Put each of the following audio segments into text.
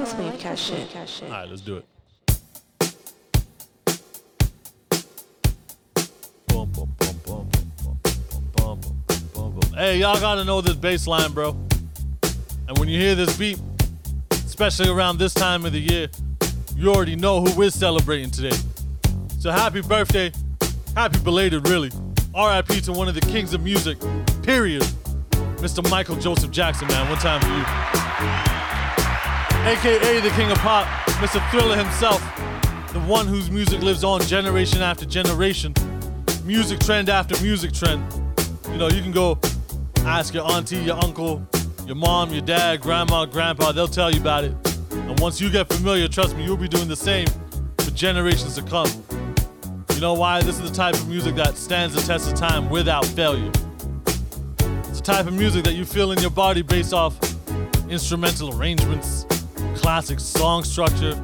this Wavecast shit. All right, let's do it. Hey, y'all gotta know this bass line, bro. And when you hear this beat, especially around this time of the year, you already know who we're celebrating today. So happy birthday, happy belated, really. RIP to one of the kings of music, period. Mr. Michael Joseph Jackson, man. One time for you. AKA the king of pop, Mr. Thriller himself, the one whose music lives on generation after generation, music trend after music trend. You know, you can go ask your auntie, your uncle, your mom, your dad, grandma, grandpa, they'll tell you about it. And once you get familiar, trust me, you'll be doing the same for generations to come. You know why? This is the type of music that stands the test of time without failure. It's the type of music that you feel in your body based off instrumental arrangements, classic song structure,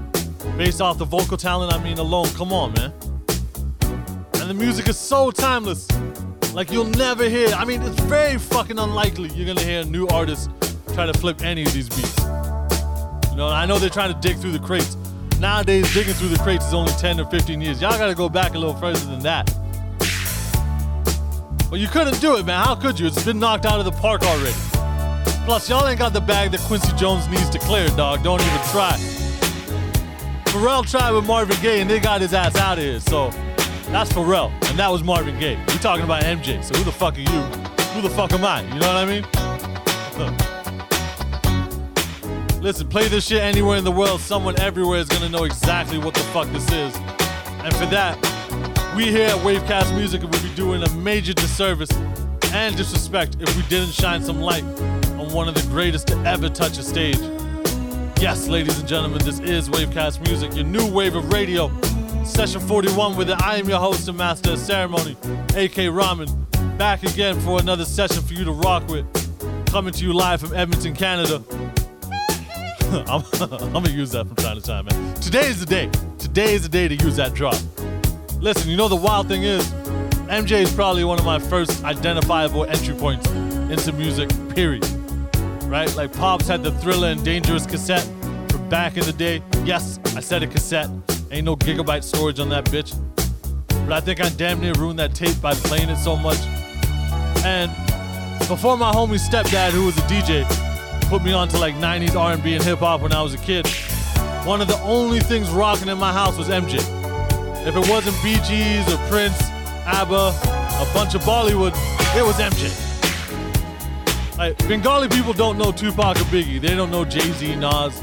based off the vocal talent, I mean, alone. Come on, man. And the music is so timeless. Like, you'll never hear, I mean, it's very fucking unlikely you're gonna hear a new artist try to flip any of these beats. You know, I know they're trying to dig through the crates. Nowadays, digging through the crates is only 10 or 15 years. Y'all gotta go back a little further than that. But you couldn't do it, man. How could you? It's been knocked out of the park already. Plus, y'all ain't got the bag that Quincy Jones needs to clear, dog. Don't even try. Pharrell tried with Marvin Gaye and they got his ass out of here. So that's Pharrell, and that was Marvin Gaye. We talking about MJ. So who the fuck are you? Who the fuck am I? You know what I mean? Listen, play this shit anywhere in the world. Someone everywhere is gonna know exactly what the fuck this is. And for that, we here at Wavecast Music would be doing a major disservice and disrespect if we didn't shine some light on one of the greatest to ever touch a stage. Yes, ladies and gentlemen, this is Wavecast Music, your new wave of radio. Session 41 with it. I am your host and master of ceremony, AK Rahman. Back again for another session for you to rock with. Coming to you live from Edmonton, Canada. I'm, I'm gonna use that from time to time, man. Today is the day. Today is the day to use that drop. Listen, you know the wild thing is, MJ is probably one of my first identifiable entry points into music, period. Right? Like Pops had the Thriller and Dangerous cassette from back in the day. Yes, I said a cassette. Ain't no gigabyte storage on that bitch. But I think I damn near ruined that tape by playing it so much. And before my homie stepdad, who was a DJ, put me onto like 90s R&B and hip hop when I was a kid, one of the only things rocking in my house was MJ. If it wasn't Gees or Prince, ABBA, a bunch of Bollywood, it was MJ. Bengali people don't know Tupac or Biggie. They don't know Jay-Z, Nas.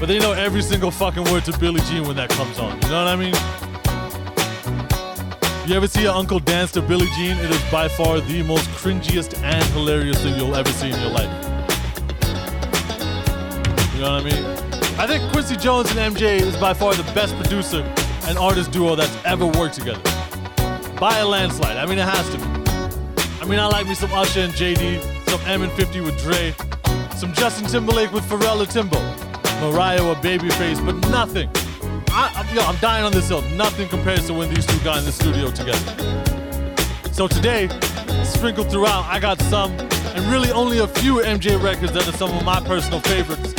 But they know every single fucking word to Billie Jean when that comes on. You know what I mean? You ever see your uncle dance to Billie Jean? It is by far the most cringiest and hilarious thing you'll ever see in your life. You know what I mean? I think Quincy Jones and MJ is by far the best producer and artist duo that's ever worked together. By a landslide. I mean, it has to be. I mean, I like me some Usher and JD, some M and 50 with Dre, some Justin Timberlake with Pharrell or Timbo, Mariah or Babyface, but nothing. I, I'm, yo, I'm dying on this hill. Nothing compares to when these two got in the studio together. So today, sprinkled throughout, I got some, and really only a few MJ records that are some of my personal favorites.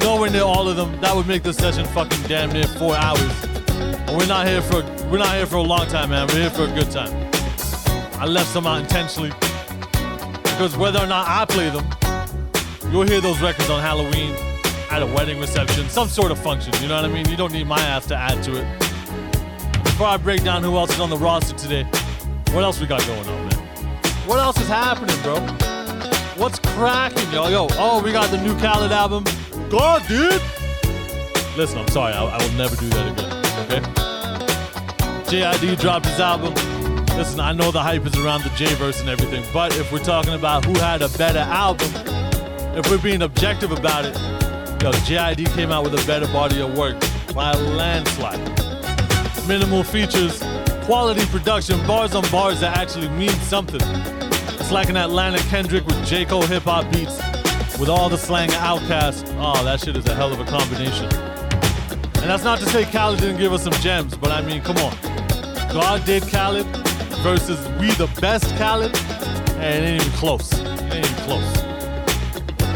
Nowhere near all of them. That would make this session fucking damn near four hours. And we're not here for we're not here for a long time, man. We're here for a good time. I left some out intentionally because whether or not I play them, you'll hear those records on Halloween, at a wedding reception, some sort of function. You know what I mean? You don't need my ass to add to it. Before I break down who else is on the roster today, what else we got going on, man? What else is happening, bro? What's cracking, yo? Yo, oh, we got the new Khaled album. God Did. Listen, I'm sorry. I, I will never do that again. Okay. JID dropped his album. Listen, I know the hype is around the J verse and everything, but if we're talking about who had a better album, if we're being objective about it, yo, JID came out with a better body of work by a landslide. Minimal features, quality production, bars on bars that actually mean something. It's like an Atlanta Kendrick with J. Cole hip hop beats, with all the slang of Outkast. Oh, ah, that shit is a hell of a combination. And that's not to say Khaled didn't give us some gems, but I mean, come on. God did Khaled versus we the best Khaled, and it ain't even close. It ain't even close.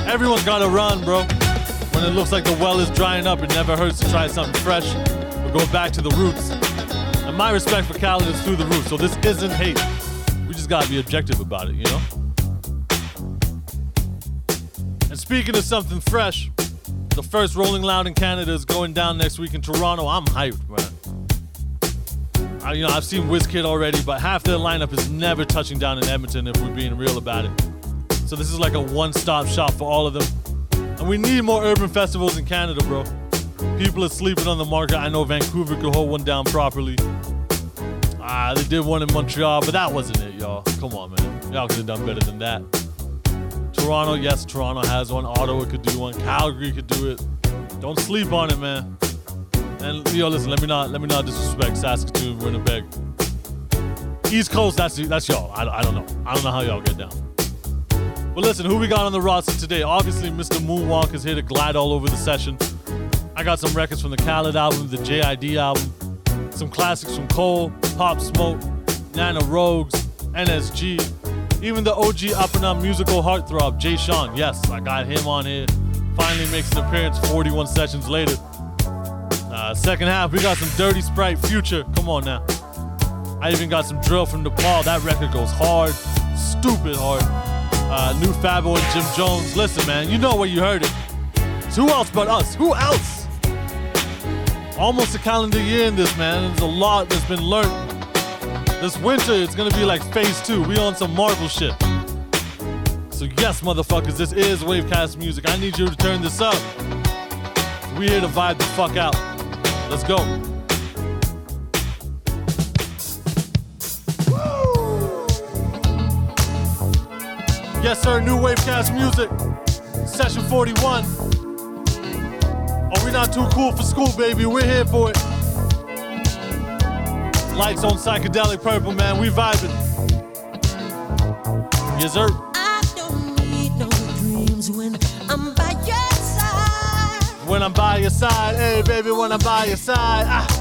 Everyone's got to run, bro. When it looks like the well is drying up, it never hurts to try something fresh. We're going back to the roots. And my respect for Khaled is through the roof, so this isn't hate. We just gotta be objective about it, you know? And speaking of something fresh, the first Rolling Loud in Canada is going down next week in Toronto. I'm hyped, man. You know, I've seen WizKid already, but half their lineup is never touching down in Edmonton if we're being real about it. So this is like a one-stop shop for all of them. And we need more urban festivals in Canada, bro. People are sleeping on the market. I know Vancouver could hold one down properly. Ah, they did one in Montreal, but that wasn't it, y'all. Come on, man. Y'all could have done better than that. Toronto, yes, Toronto has one. Ottawa could do one. Calgary could do it. Don't sleep on it, man. And yo, listen, let me not let me not disrespect Saskatoon, Winnipeg. East Coast, that's that's y'all. I, I don't know. I don't know how y'all get down. But listen, who we got on the roster today? Obviously, Mr. Moonwalk is here to glide all over the session. I got some records from the Khaled album, the JID album, some classics from Cole, Pop Smoke, Nana Rogues, NSG, even the OG up and up musical heartthrob, Jay Sean. Yes, I got him on here. Finally makes an appearance 41 sessions later. Uh, second half, we got some Dirty Sprite Future. Come on now. I even got some drill from Nepal. That record goes hard, stupid hard. Uh, new Fabo and Jim Jones. Listen, man, you know where you heard it. who else but us? Who else? Almost a calendar year in this, man. There's a lot that's been learned. This winter, it's gonna be like phase two. We on some Marvel shit. So yes, motherfuckers, this is Wavecast music. I need you to turn this up. We here to vibe the fuck out. Let's go. Yes, sir, new Wavecast music. Session 41 Are we not too cool for school, baby. We're here for it. Lights on psychedelic purple, man. We vibing. Yes, sir. I don't need no dreams when When I'm by your side, hey, baby, when I'm by your side. Ah.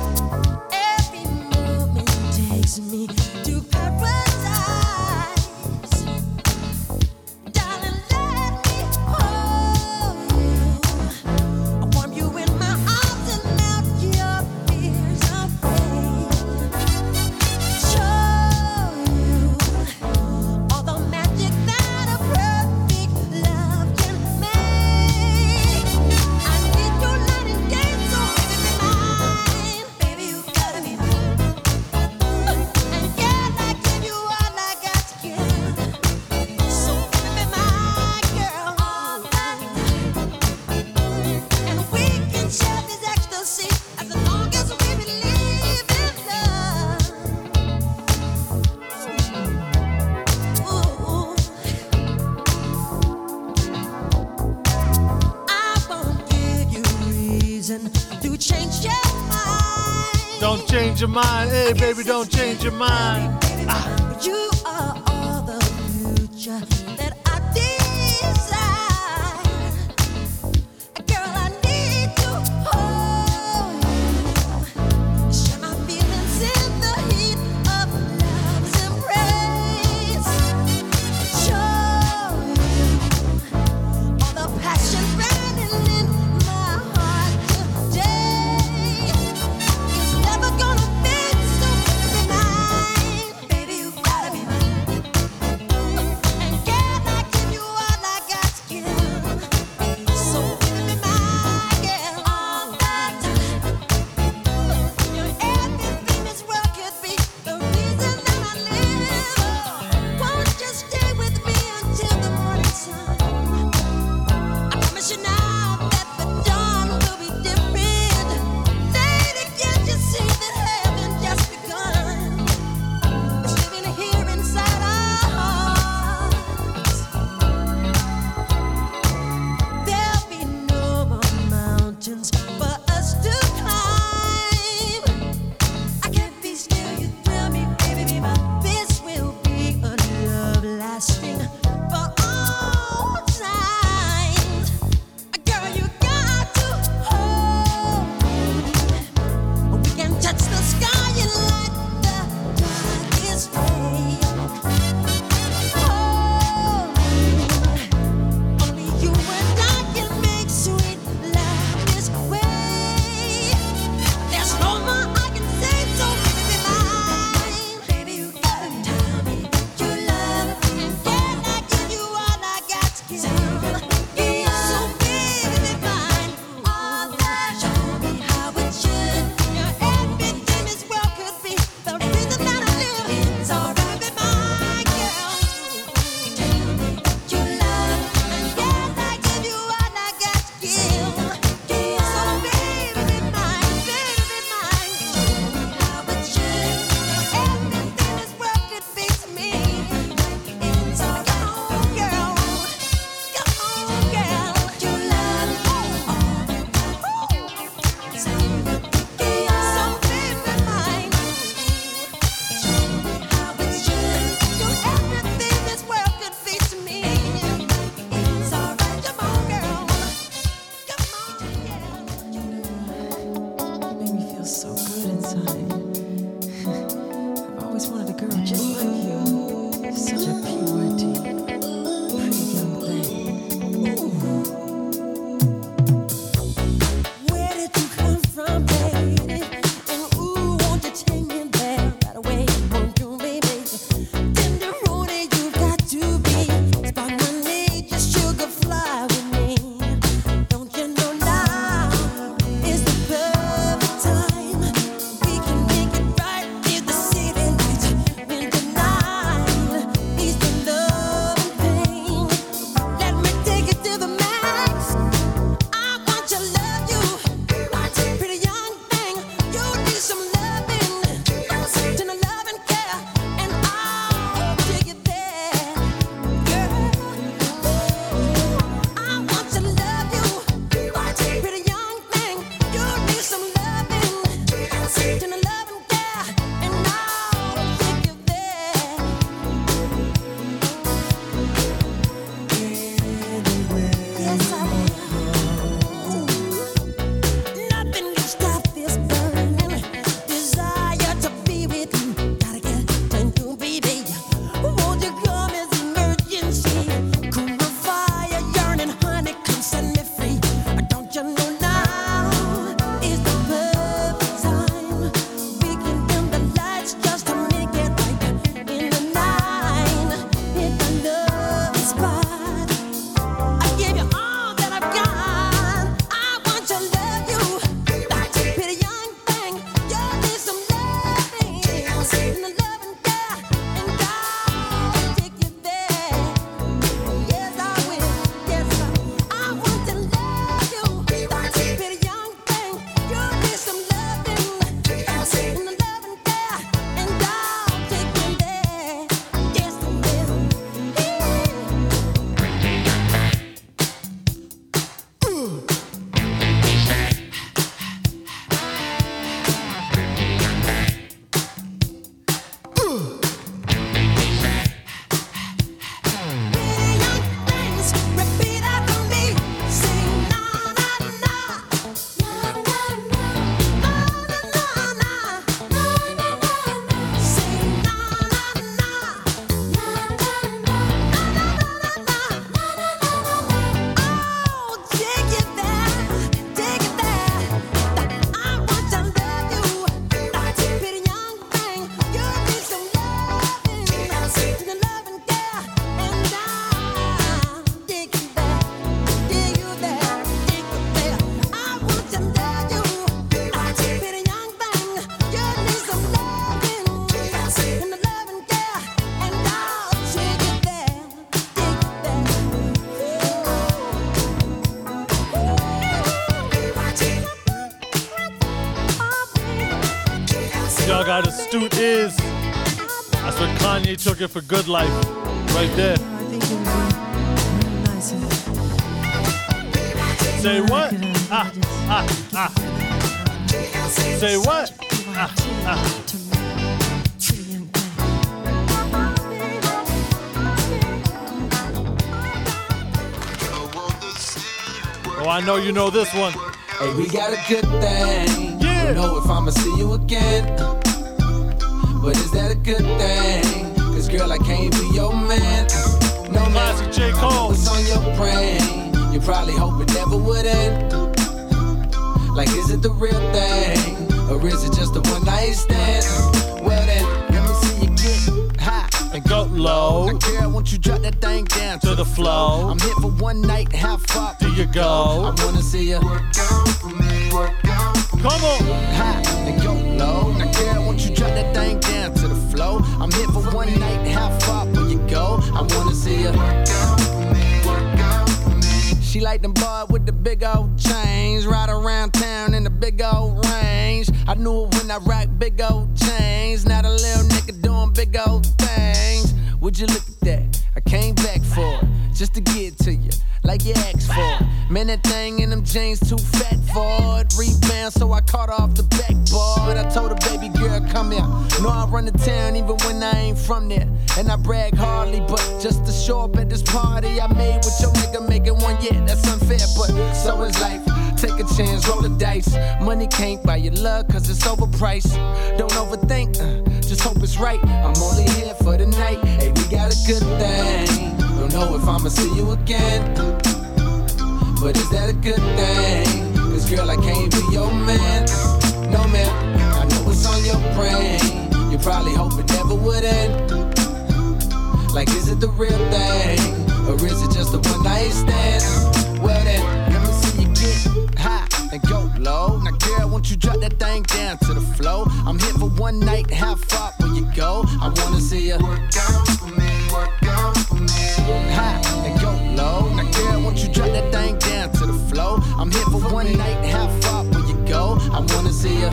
Mind. Hey, baby, don't change your mind. Ah. Astute ears. That's where Kanye took it for good life. Right there. I think it would be real nice if Say what? Ah, ah, ah. Say what? Ah, ah. to me, trillion things. Oh, I know you know this one. Hey, we got a good thing. Yeah. Don't know if I'ma see you again. But is that a good thing? Cause girl, I can't be your man. No. Classic J. Cole. What's on your brain? You probably hope it never would end. Like, is it the real thing? Or is it just a one night stand? Well then, let me see you get high. And go low Now, girl, won't you drop that thing down to the flow. I'm here for one night, how far Do you go? I wanna see you work out for me. Work out. Come on. high thing down to the flow? I'm here for one night, how far will you go? I wanna see you. She like them boy with the big old chains, ride around town in the big old range. I knew it when I rock big old chains. Not a little nigga doing big old things. Would you look at that? I came back for it, just to get to you, like you asked for. That thing in them jeans too fat for it. Rebound, so I caught off the backboard. I told her, baby girl, come here. Know I run the town even when I ain't from there. And I brag hardly, but just to show up at this party I made with your nigga making one, yeah, that's unfair, but so is life. Take a chance, roll the dice. Money can't buy your love, cause it's overpriced. Don't overthink, uh, just hope it's right. I'm only here for the night. Hey, we got a good thing. Know if I'ma see you again. But is that a good thing? Cause girl, I can't be your man. No man, I know what's on your brain. You probably hope it never would end. Like, is it the real thing? Or is it just a one night stand? Well, then, let me see you get high and go low. Now, girl, won't you drop that thing down to the flow? I'm here for one night, how far will you go? I wanna see you work out for me, me. High and go low. Now, girl, won't you drop that thing down to the? I'm here for one night, how far will you go? I wanna see you.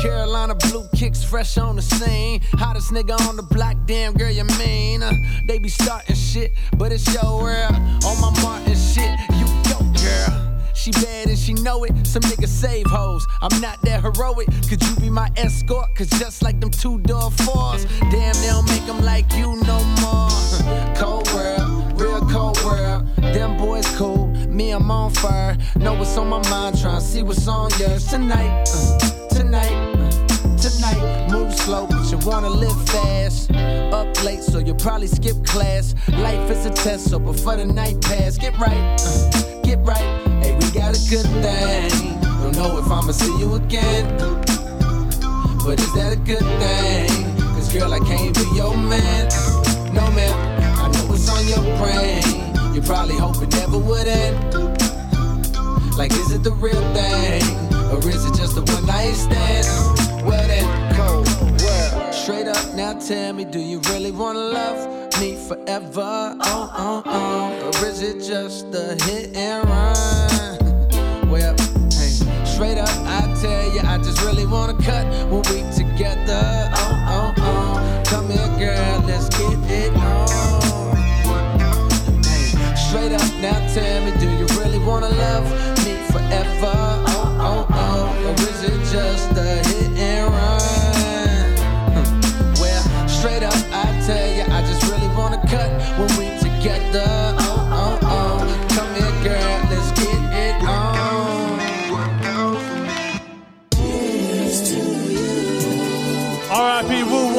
Carolina blue kicks fresh on the scene. Hottest nigga on the block, damn girl, you mean? Uh, they be starting shit, but it's your world. On my Martin shit, you go, girl. She bad and she know it. Some niggas save hoes. I'm not that heroic. Could you be my escort? Cause just like them two door fours, damn, they don't make them like you no more. cold world, real cold world. Them boys cool, me, I'm on fire. Know what's on my mind, tryna see what's on yours tonight. uh, tonight. uh, Tonight, move slow, but you wanna live fast. Up late, so you'll probably skip class. Life is a test, so before the night pass, get right, uh, get right. Got a good thing. Don't know if I'ma see you again. But is that a good thing? Cause girl, I can't be your man. No man, I know what's on your brain. You probably hope it never would end. Like, is it the real thing? Or is it just a one night stand? Well, then, cold world. Straight up, now tell me, do you really wanna love me forever? Oh, oh, oh. Or is it just a hit and run? Straight up, I tell you, I just really wanna cut when we together. Oh, oh, oh. Come here, girl, let's get it on. Straight up, now tell me,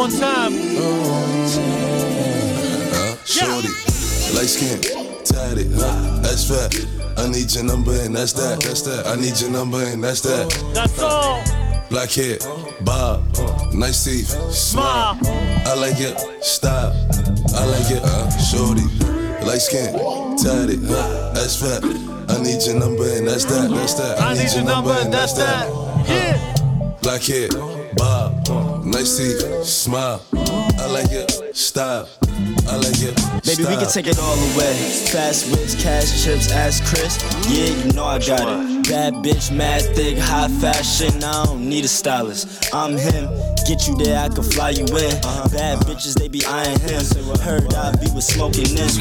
One time. Shorty, light skin, tatted, huh? That's fat. I need your number and that's that. That's that. I need your number and that's that. That's all. Black hair, bob, nice teeth, smile. I like it, stop. I like it, uh, shorty, light skin, tatted, huh? That's fat. I need your number and that's that. That's that. I need your number and that's that. Yeah. Black hair, bob, nice teeth, smile. I like it, stop. I like it. Baby, we can take it all away. Fast whips, cash chips, ass Chris. Yeah, you know I got it. Bad bitch, mad thick, high fashion. I don't need a stylist. I'm him. Get you there, I can fly you in. Bad bitches, they be eyeing him. Heard I be with smoking this.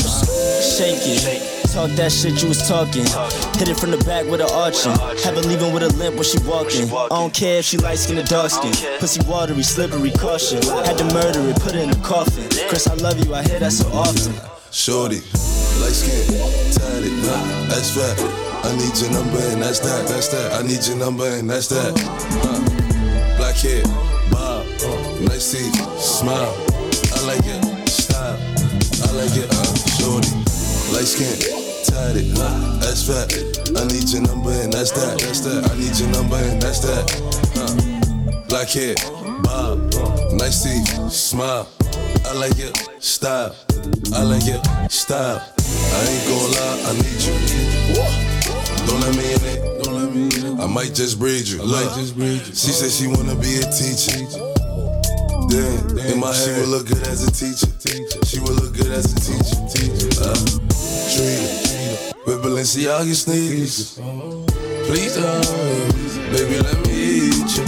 Shake it. Talk that shit you was talking. Hit it from the back with an arching. Have her leaving with a limp when she walking. I don't care if she light skin or dark skin. Pussy watery, slippery, caution. Had to murder it, put it in a coffin. Chris, I love you, I hear that so often. Shorty, light skin, tatted, huh? That's fat. I need your number and that's that, that's that. I need your number and that's that. Black hair, bob, nice teeth, smile. I like it, style. I like it, uh, shorty, light skin, tatted, huh? That's fat. I need your number and that's that, that's that. I need your number and that's that. Huh? Black hair, bob, nice teeth, smile. I like it, style. I like it, style. I ain't gon' lie, I need you. Don't let me in it. Don't let me in it. I might just breed you. I might just breed you. She said she wanna be a teacher. Damn, in my head, she would look good as a teacher. teacher. She would look good as a teacher. Uh, treat with Balenciaga sneakers. Please don't, baby, let me eat you.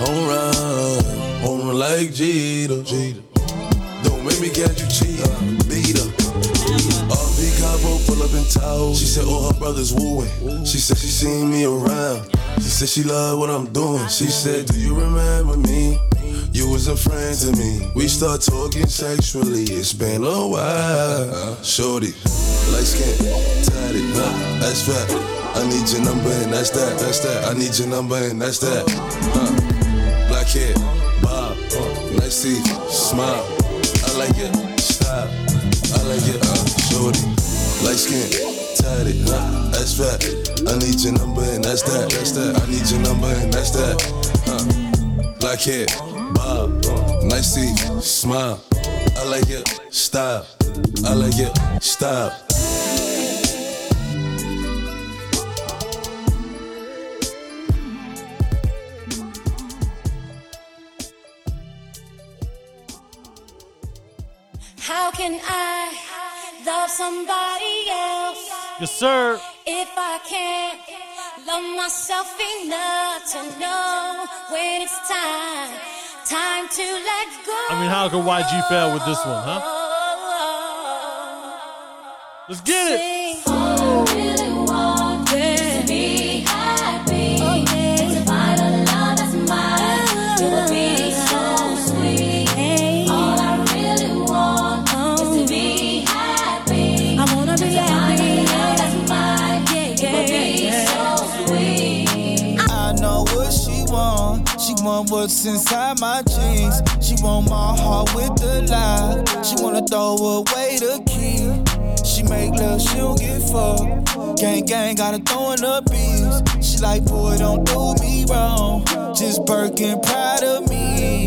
Home run, home run like Jeter. Don't make me catch you cheating, beat her. RV Cabo pull up in tow. She said all her brothers wooing. She said she seen me around. She said she love what I'm doing. She said, Do you remember me? You was a friend to me. We start talking sexually. It's been a while. Shorty, light skin, tatted, huh? That's fat. I need your number and that's that, that's that. I need your number and that's that. Huh? Black hair, bob, nice teeth, smile. I like it, style. I like it, uh, shorty. Light skin, tatted, huh? That's fat. I need your number and that's that, that's that. I need your number and that's that. Huh? Black hair, bob, nice teeth, smile. I like it, style. I like it, style. How can I love somebody else Yes, sir. if I can't love myself enough to know when it's time, time to let go? I mean, how could YG fail with this one, huh? Let's get it. What's inside my jeans. She want my heart with the lie. She wanna throw away the key. She make love, she don't get fucked. Gang gang, gotta throw in the beats. She like, boy, don't do me wrong. Just Birkin, proud of me.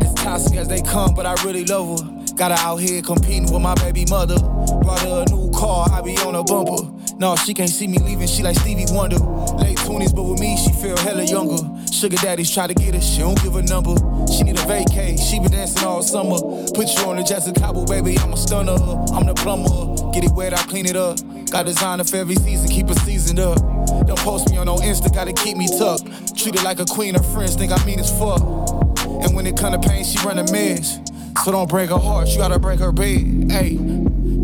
As toxic as they come, but I really love her. Got her out here competing with my baby mother. Brought her a new car, I be on a bumper. No, she can't see me leaving, she like Stevie Wonder. Late 20s, but with me, she feel hella younger. Sugar daddies try to get her, she don't give a number. She need a vacay, she been dancing all summer. Put you on the Jessica Cabo, baby, I'm a stunner. I'm the plumber. Get it wet, I clean it up. Got designer for every season, keep it seasoned up. Don't post me on no Insta, gotta keep me tucked. Treat her like a queen, her friends think I mean as fuck. And when it come to pain, she run a mess. So don't break her heart, you gotta break her bed. Hey,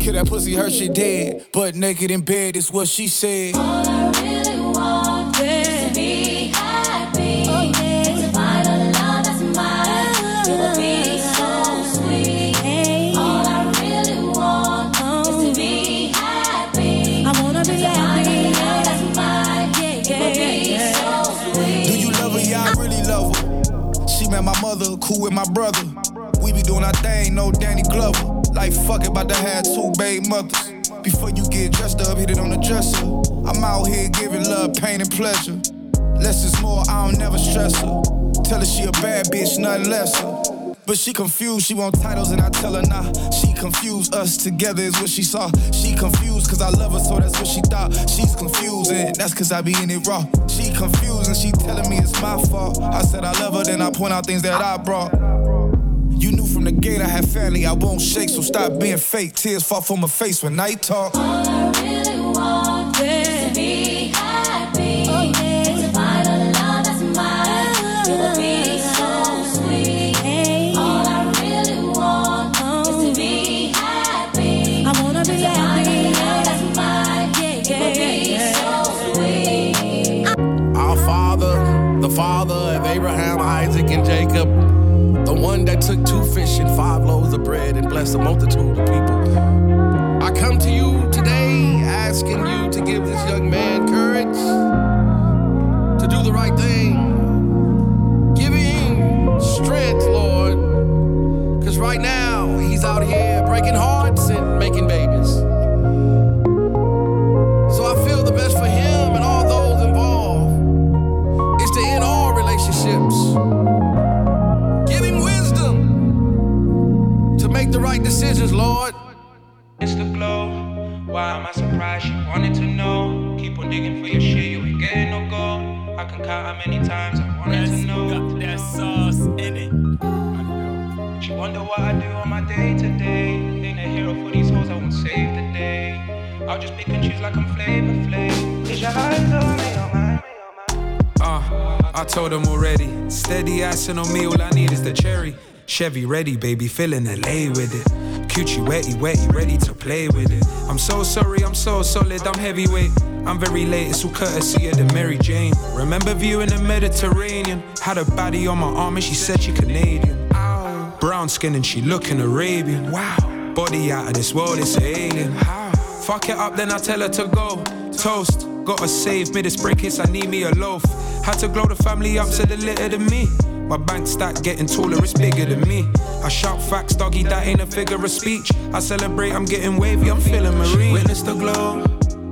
kill that pussy, her shit dead. But naked in bed is what she said. All I really want is to be happy. To find a love that's mine. It would be so sweet. All I really want is to be happy. I wanna be happy. Love that's mine. It would be so sweet. Do you love her? Yeah, I really love her. She met my mother, cool with my brother. We be doing our thing, no Danny Glover. Like fuck it, about to have two baby mothers. Before you get dressed up, hit it on the dresser. I'm out here giving love, pain, and pleasure. Less is more, I don't never stress her. Tell her she a bad bitch, nothing lesser. But she confused, she want titles and I tell her nah. She confused, us together is what she saw. She confused cause I love her, so that's what she thought. She's confused and that's cause I be in it raw. She confused and she telling me it's my fault. I said I love her, then I point out things that I brought. You knew from the gate, I have family, I won't shake, so stop being fake. Tears fall from my face when I talk. All I really want is to be happy. To find a love that's mine. It would be so sweet. All I really want is to be happy. I wanna be To find a love that's mine. Yeah, It would be yeah, so sweet. Our father, the father of Abraham, Isaac, and Jacob, the one that took two fish and five loaves of bread and blessed a multitude of people. I come to you today asking you to give this young man courage to do the right thing. Give him strength, Lord. Because right now, he's out here breaking hearts and making babies. Count how many times I wanted to know. Got that sauce in it. But you wonder what I do on my day to day. Ain't a hero for these hoes, I won't save the day. I'll just pick and choose like I'm Flavor Flav. Is your eyes on me, oh my? Uh, I told them already. Steady icing on me, all I need is the cherry. Chevy ready, baby, feeling LA with it. Coochie wetty, wetty, ready to play with it. I'm so sorry, I'm so solid, I'm heavyweight. I'm very late, it's all courtesy of the Mary Jane. Remember viewing the Mediterranean? Had a baddie on my arm and she said she Canadian. Brown skin and she looking Arabian. Wow, body out of this world, it's an alien. Fuck it up, then I tell her to go. Toast, gotta save me this break case I need me a loaf. Had to glow the family up, said a little to me. My bank stack getting taller, it's bigger than me. I shout facts, doggy, that ain't a figure of speech. I celebrate, I'm getting wavy, I'm feeling marine. Witness the glow.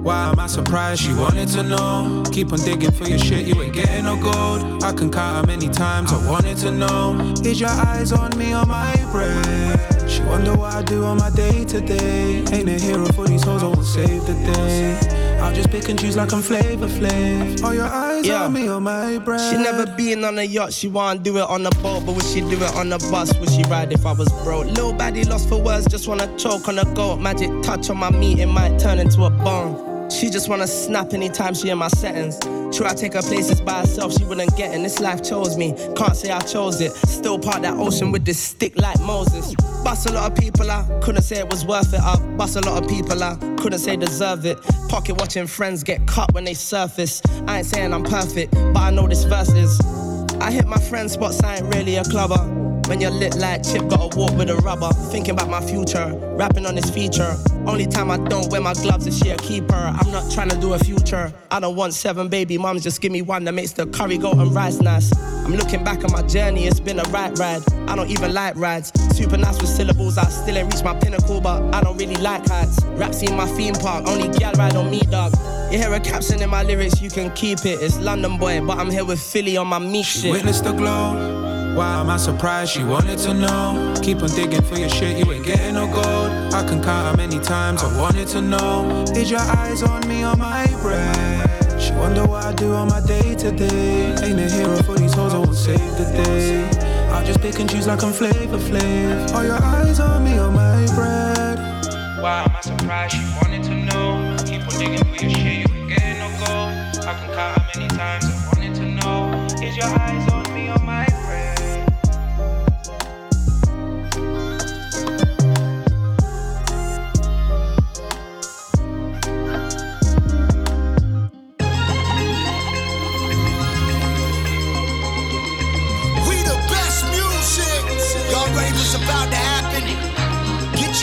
Why am I surprised? She wanted to know. Keep on digging for your shit, you ain't getting no gold. I can count how many times I wanted to know. Is your eyes on me on my breath? She wonder what I do on my day to day. Ain't a hero for these hoes, I won't save the day. I'll just pick and choose like I'm Flavor Flav. All your eyes Yeah. on me on my breath. She never been on a yacht, she wanna do it on a boat. But would she do it on a bus? Would she ride if I was broke? Little baddie lost for words, just wanna choke on a goat. Magic touch on my meat, it might turn into a bone. She just wanna snap anytime she in my settings. Try I take her places by herself, she wouldn't get in. This life chose me, can't say I chose it. Still part that ocean with this stick like Moses. Bust a lot of people out, couldn't say it was worth it. I bust a lot of people out, couldn't say deserve it. Pocket watching friends get cut when they surface. I ain't saying I'm perfect, but I know this verse is. I hit my friend spots, I ain't really a clubber. When you're lit like chip, gotta walk with a rubber. Thinking about my future, rapping on this feature. Only time I don't wear my gloves is she a keeper. I'm not trying to do a future. I don't want seven baby moms, just give me one that makes the curry go and rice nice. I'm looking back on my journey, it's been a right ride. I don't even like rides. Super nice with syllables, I still ain't reached my pinnacle, but I don't really like heights. Raps in my theme park, only gal ride on me, dog. You hear a caption in my lyrics, you can keep it. It's London boy, but I'm here with Philly on my meat shit. Witness the glow. Why am I surprised? She wanted to know. Keep on digging for your shit, you ain't getting no gold. I can count how many times I wanted to know. Is your eyes on me on my breath? She wonder what I do on my day to day. Ain't a hero for these hoes, I won't save the day. I'll just pick and choose like I'm Flavor Flav. All your eyes on me on my bread. Why am I surprised she wanted to know? Keep on digging for your shit, you ain't getting no gold. I can count how many times I wanted to know. Is your eyes on me on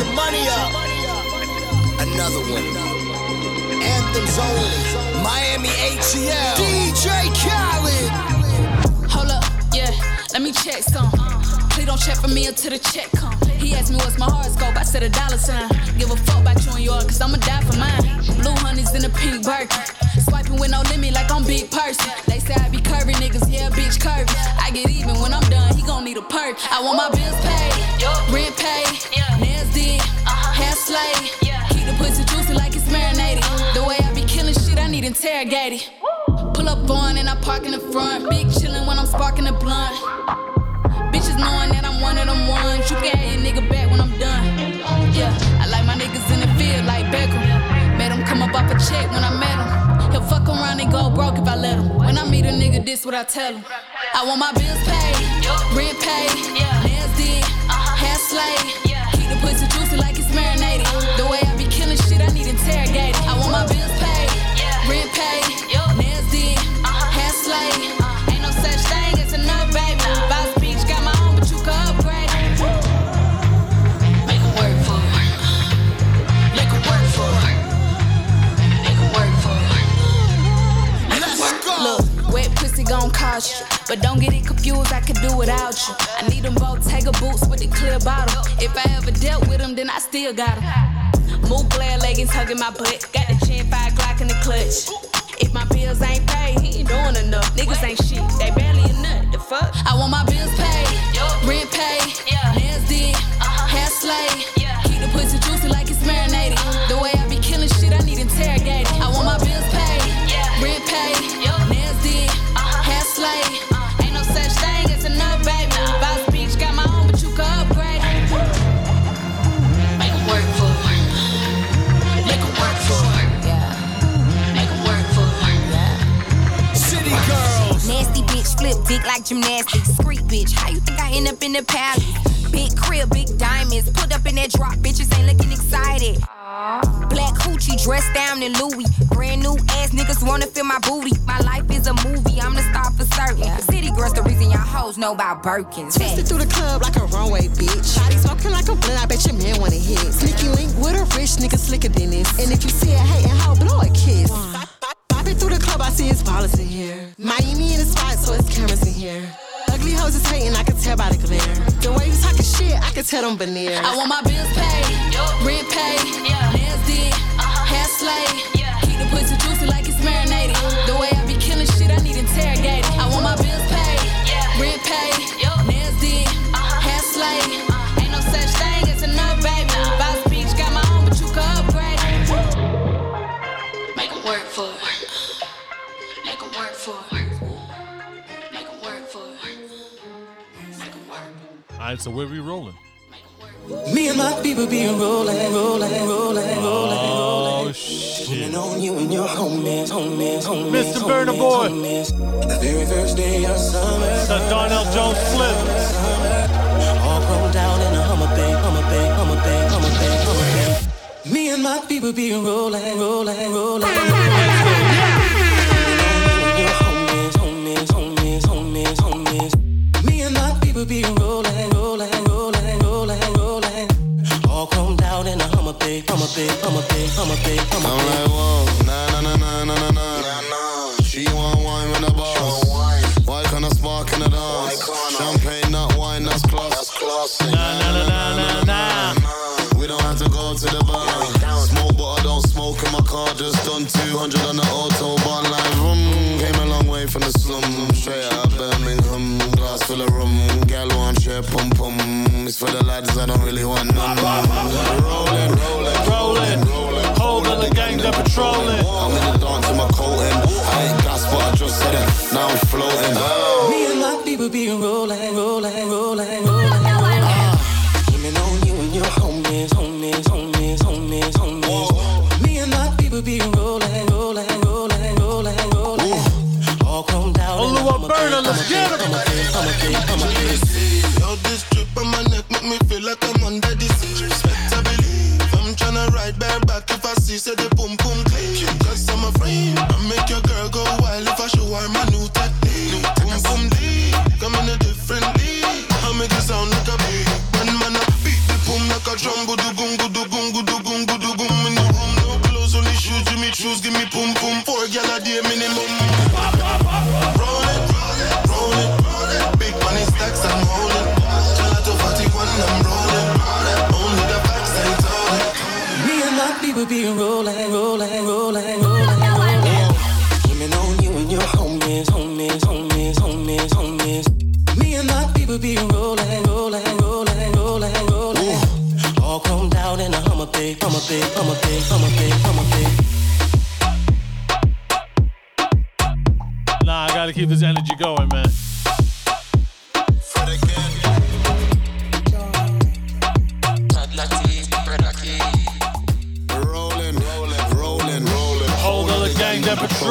your money up. Another one. Anthems only. Miami ATL. DJ Khaled. Hold up, yeah, let me check some. Please don't check for me until the check come. He asked me what's my horoscope, I said a dollar sign. Give a fuck about you and yours, cause I'ma die for mine. Blue honey's in a pink Birkin. Swiping with no limit like I'm big person. They say I be curvy niggas, yeah, bitch curvy. I get even when I'm done, he gon' need a perk. I want my bills paid, rent paid, nails did, hair slayed. Keep the pussy juicy like it's marinated. The way I be killing shit, I need interrogated. Pull up on and I park in the front. Big chillin' when I'm sparking a blunt. Bitches knowing that them ones. You nigga back when I'm done. Yeah, I like my niggas in the field like Beckham. Made come up off a check when I met him. He'll fuck around and go broke if I let him. When I meet a nigga, this what I tell him. I want my bills paid, rent paid, nails did, hair slayed. Keep the pussy juicy like it's marinated. The way I be killing shit, I need interrogated. I want my bills paid, cost you. But don't get it confused, I could do without you. I need them both Tiger boots with the clear bottle. If I ever dealt with them, then I still got them. Move glare leggings hugging my butt. Got the chin five Glock in the clutch. If my bills ain't paid, he ain't doing enough. Niggas ain't shit, they barely a nut. The fuck? I want my bills paid, rent paid, nails did, hair slayed. Keep the pussy juicy like it's marinated. The way I be killing shit, I need interrogated. Dick like gymnastics. Street bitch, how you think I end up in the palace? Big crib, big diamonds. Put up in that drop, bitches ain't looking excited. Black hoochie dressed down in Louis. Brand new ass niggas wanna feel my booty. My life is a movie, I'm the star for certain. City girls, the reason y'all hoes know about Birkins. Twisted through the club like a runway, bitch. Body smoking like a blunt, I bet your man wanna hit. Sneaky link with a rich nigga slicker than this. And if you see a hating tell them veneers. I want my bills paid, rent paid, nails did, hair slayed. Keep the pussy juicy like it's marinated. The way I be killing shit, I need interrogated. I want my bills paid, rent paid, nails did, hair slayed. Ain't no such thing as enough, baby. Boss beach got my own, but you can upgrade. Make 'em work for it. Make 'em work for it. Make 'em work for it. Make 'em work. All right, so where we rolling? Me and my people be rolling, rolling, rolling, rolling, oh, rolling. Oh shit! On you and your homies, homies, homies. Mr. Burna Boy. The very first day of summer. It's a Darnell Jones flip. All rolled down in a Hummer Bay, Hummer Bay, Hummer Bay, Hummer Bay, Hummer Bay. Me and my people be rolling, rolling, rolling. Me and my people be rolling, rolling, in a Hummer Bay, Hummer Bay, Hummer Bay, Hummer Bay, Hummer I'm Bay. like, whoa, nah, nah, nah, nah, nah, nah, nah. She want wine with the boss. Why can't I spark in the dance? Champagne, not wine, that's class. Nah, nah, nah, nah, nah, nah. nah. We don't have to go to the bar. Smoke, but I don't smoke in my car. Just done 200 on the autobahn, like vroom. Came a long way from the slum, straight out of Birmingham. Glass full of rum, gal want share pum pum. It's for the lads, I don't really want none. Rolling, on, they're patrolling. I'm in the dance in my coating. I ain't gas, but I just said it. Now I'm floating. Oh. Me and my people be rolling, rolling, rolling, rolling. Leaning ah. on you and your homies, homies, homies, homies, homies. Me and my people be rolling, rolling, rolling, rolling, rolling. All chromed out. Oluwa Burna, let's get him. Yo, this drip on my neck make me feel like I'm under see say the boom boom clean. Cause I'm a friend. I be rolling, rolling, rolling, rolling. Leaning on you and your homies, homies, homies, homies, homies. Me and my people be rolling, rolling, rolling, rolling, rolling. All chromed out in a Hummer Bay, Hummer Bay, Hummer Bay, Hummer Bay, Hummer Bay. Nah, I gotta keep this energy going, man.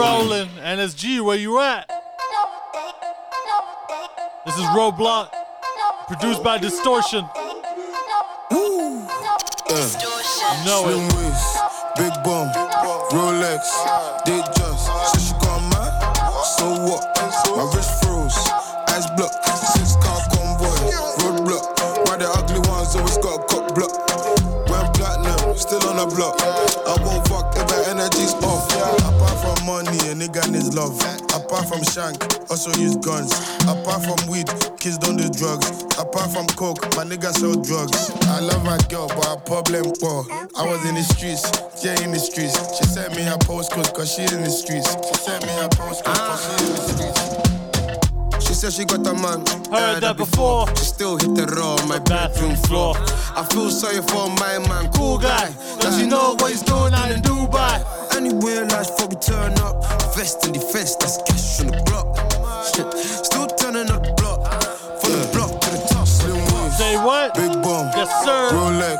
Out there patrolling. NSG, where you at? This is Roadblock, produced by Distortion. Yeah. Uh. know it. Slim waist, big bum, Rolex, they just said she got mad. So what? My wrist froze, eyes blocked. Six car convoy, roadblock. Why the ugly ones always got a cock block? Went platinum, still on the block. A nigga needs love. Apart from shank, also use guns. Apart from weed, kids don't do drugs. Apart from coke, my nigga sell drugs. I love my girl, but her problem, well, I was in the streets, yeah, in the streets. She sent me her postcode, cause she in the streets. She sent me her postcode, cause she in the streets. She said she got a man. Heard that before. She still hit the raw on my bathroom floor. I feel sorry for my man, cool guy. Does he know what he's doing out in Dubai? Anywhere nice for we turn up. Vest in the vest, that's cash on the block. Shit, Still turning up the block. From the block to the top. Slim. Say what? Big bum. Yes, sir. Rolex.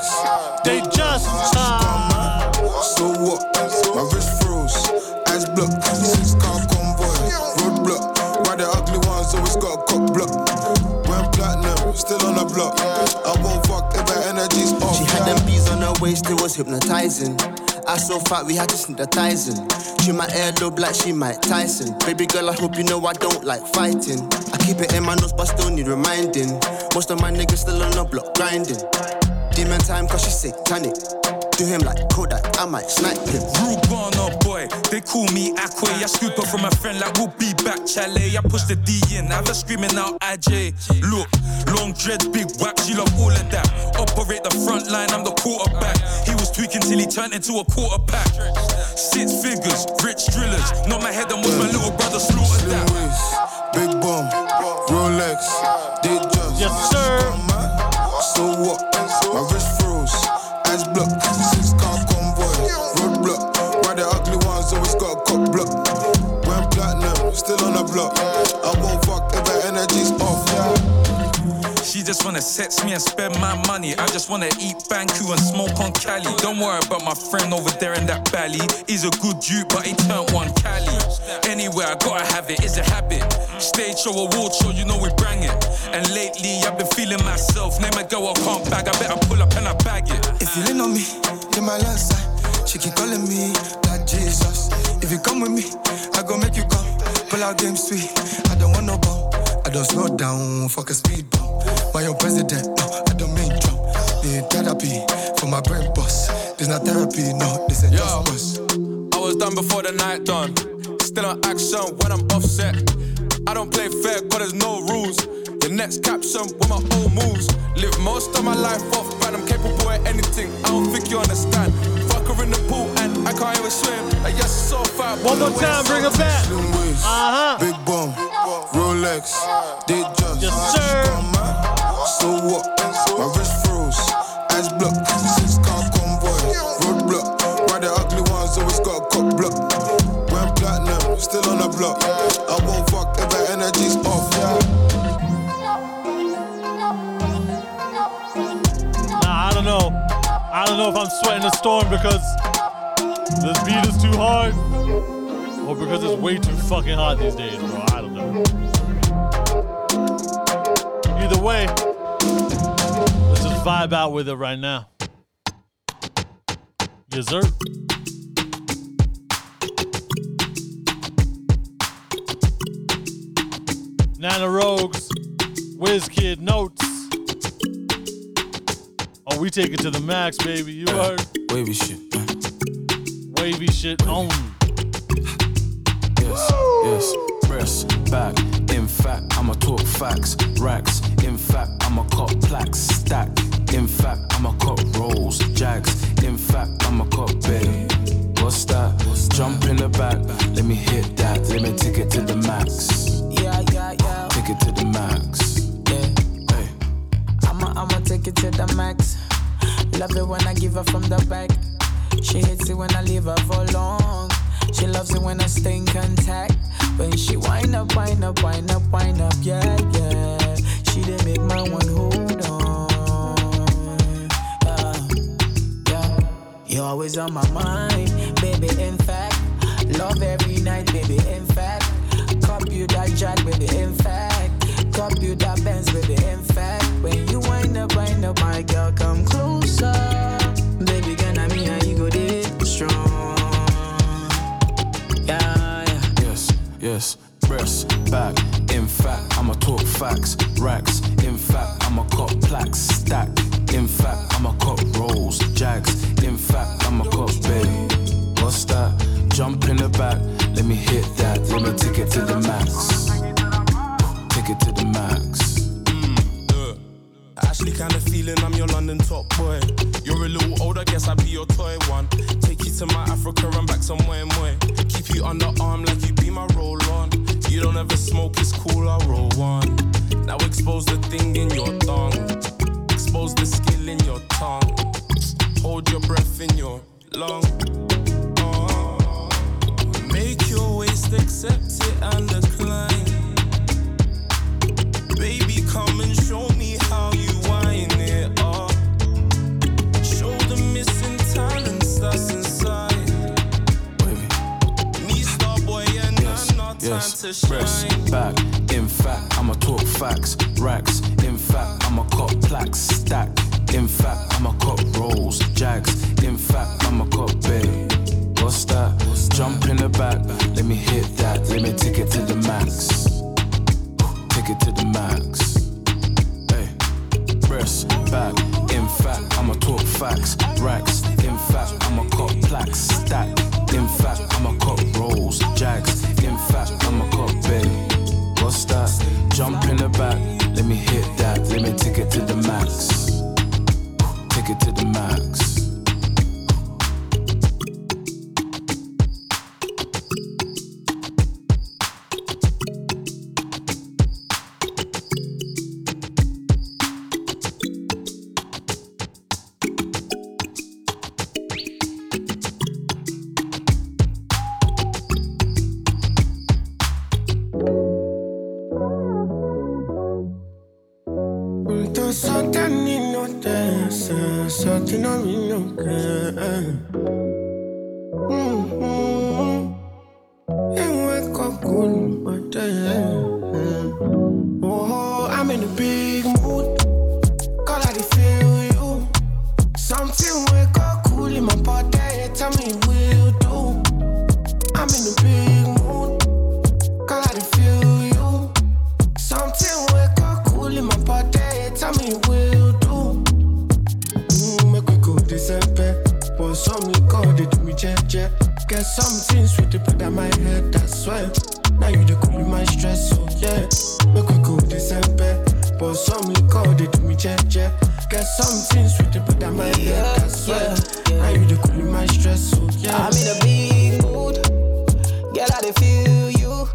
They just So what? My wrist froze. Eyes blocked. Six car block. I won't fuck if my energy's off. She had them bees on her waist, it was hypnotizing. I so fat, we had to synthesizing. She my earlobe like she Mike Tyson. Baby girl, I hope you know I don't like fighting. I keep it in my nose, but still need reminding. Most of my niggas still on the block grinding. Demon time, cause she satanic. Do him like Kodak, I might snipe him. Rugana boy, they call me Aquay. I scoop up from a friend like we'll be back, chalet. I push the D in, I have her screaming out IJ. Look, long dreads, big whack, she love all of that. Operate the front line, I'm the quarterback. He was tweaking till he turned into a quarterback. Six figures, rich drillers. Not my head and watch my little brother slaughter that. Big bum, Rolex, they just Yes, sir. So what? My wrist froze, eyes blocked. Still on the block. I won't fuck if my energy's off. She just wanna sex me and spend my money. I just wanna eat Banku and smoke on Cali. Don't worry about my friend over there in that valley. He's a good dude, but he turned one Cali. Anyway, I gotta have it, it's a habit. Stage show, award show, you know we bring it. And lately, I've been feeling myself. Name a girl I can't bag, I better pull up and I bag it. If you lean on me, in my last side, she keep calling me like Jesus. If you come with me, I go make you come. Pull out game sweet, I don't want no ball. I don't slow down, fuck a speed bump. My own president, no, I don't mean Trump. Need therapy for my brain boss. This not therapy, no, this ain't just bust. I was done before the night done. Still on action when I'm offset. I don't play fair, cause there's no rules. The next caption with my own moves. Live most of my life off brand. I'm capable of anything. I don't think you understand. Fuck her in the pool and I can't even swim. Like, yes, it's so fat. One more time, bring it back. Uh huh. Big bum, Rolex, they just Yes, sir. So what? My wrist froze, eyes blocked. Six car convoy, roadblock. Why the ugly ones always got a cock block? Went platinum, still on the block. I won't fuck I don't know if I'm sweating a storm because this beat is too hard or because it's way too fucking hot these days, bro. I don't know. Either way, let's just vibe out with it right now. Yes, sir. Nana Rogues, WizKid Notes. Oh, we take it to the max, baby. You heard? Wavy shit. Wavy shit only. Yes, yes. Press back. In fact, I'ma talk facts. Racks. In fact, I'ma cop plaques. Stack. They feel you.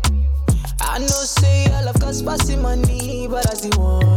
I know say your love cost passing money, but I see one.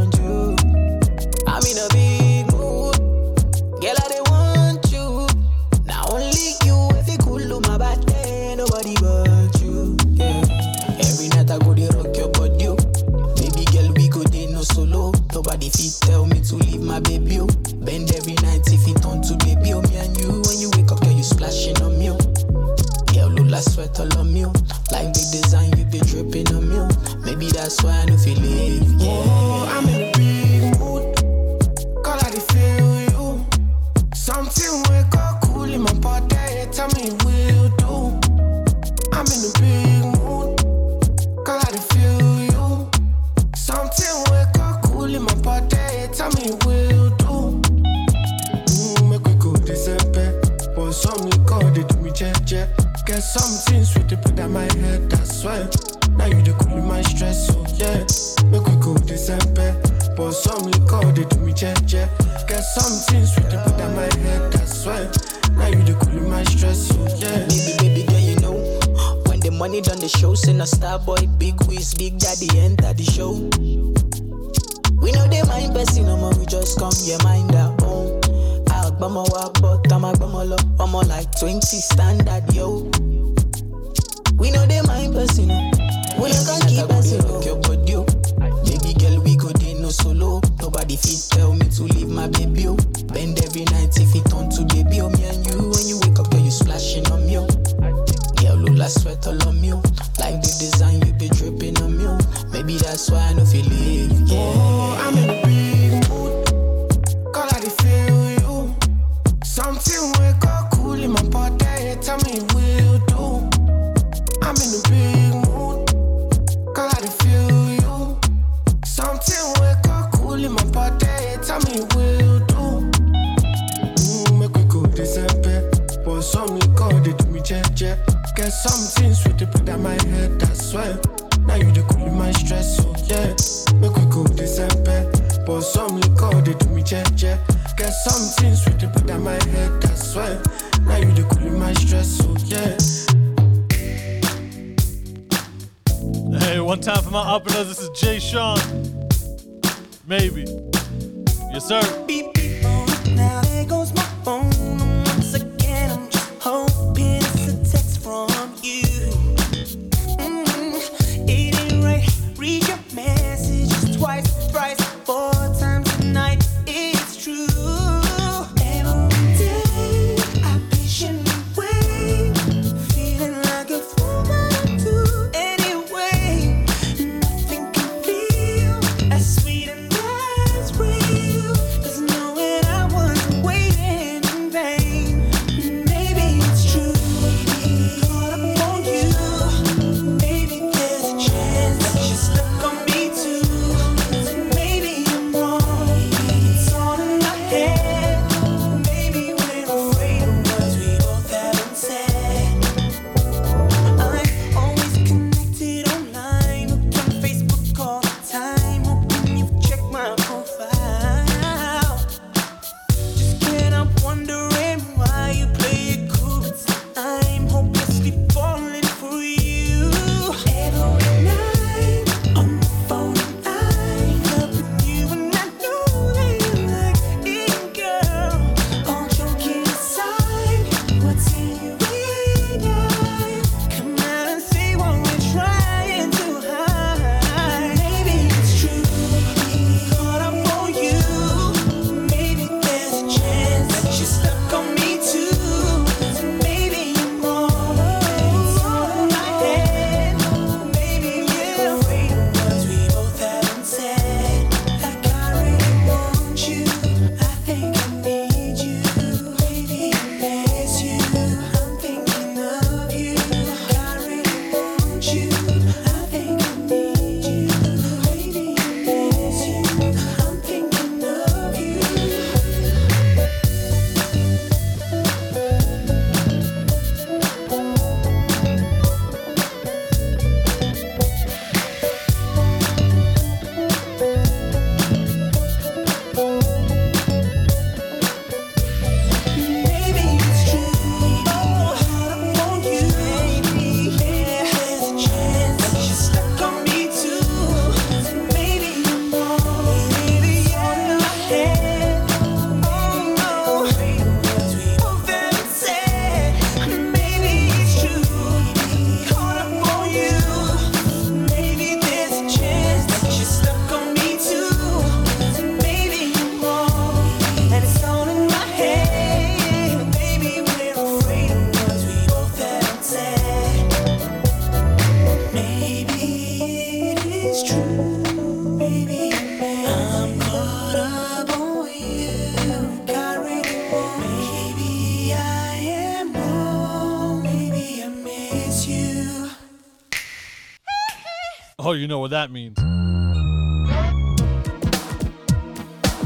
Oh, you know what that means.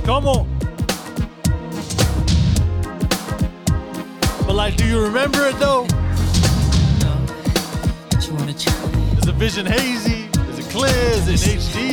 Come on. But like, do you remember it though? No. Is the vision hazy? Is it clear? Is it HD?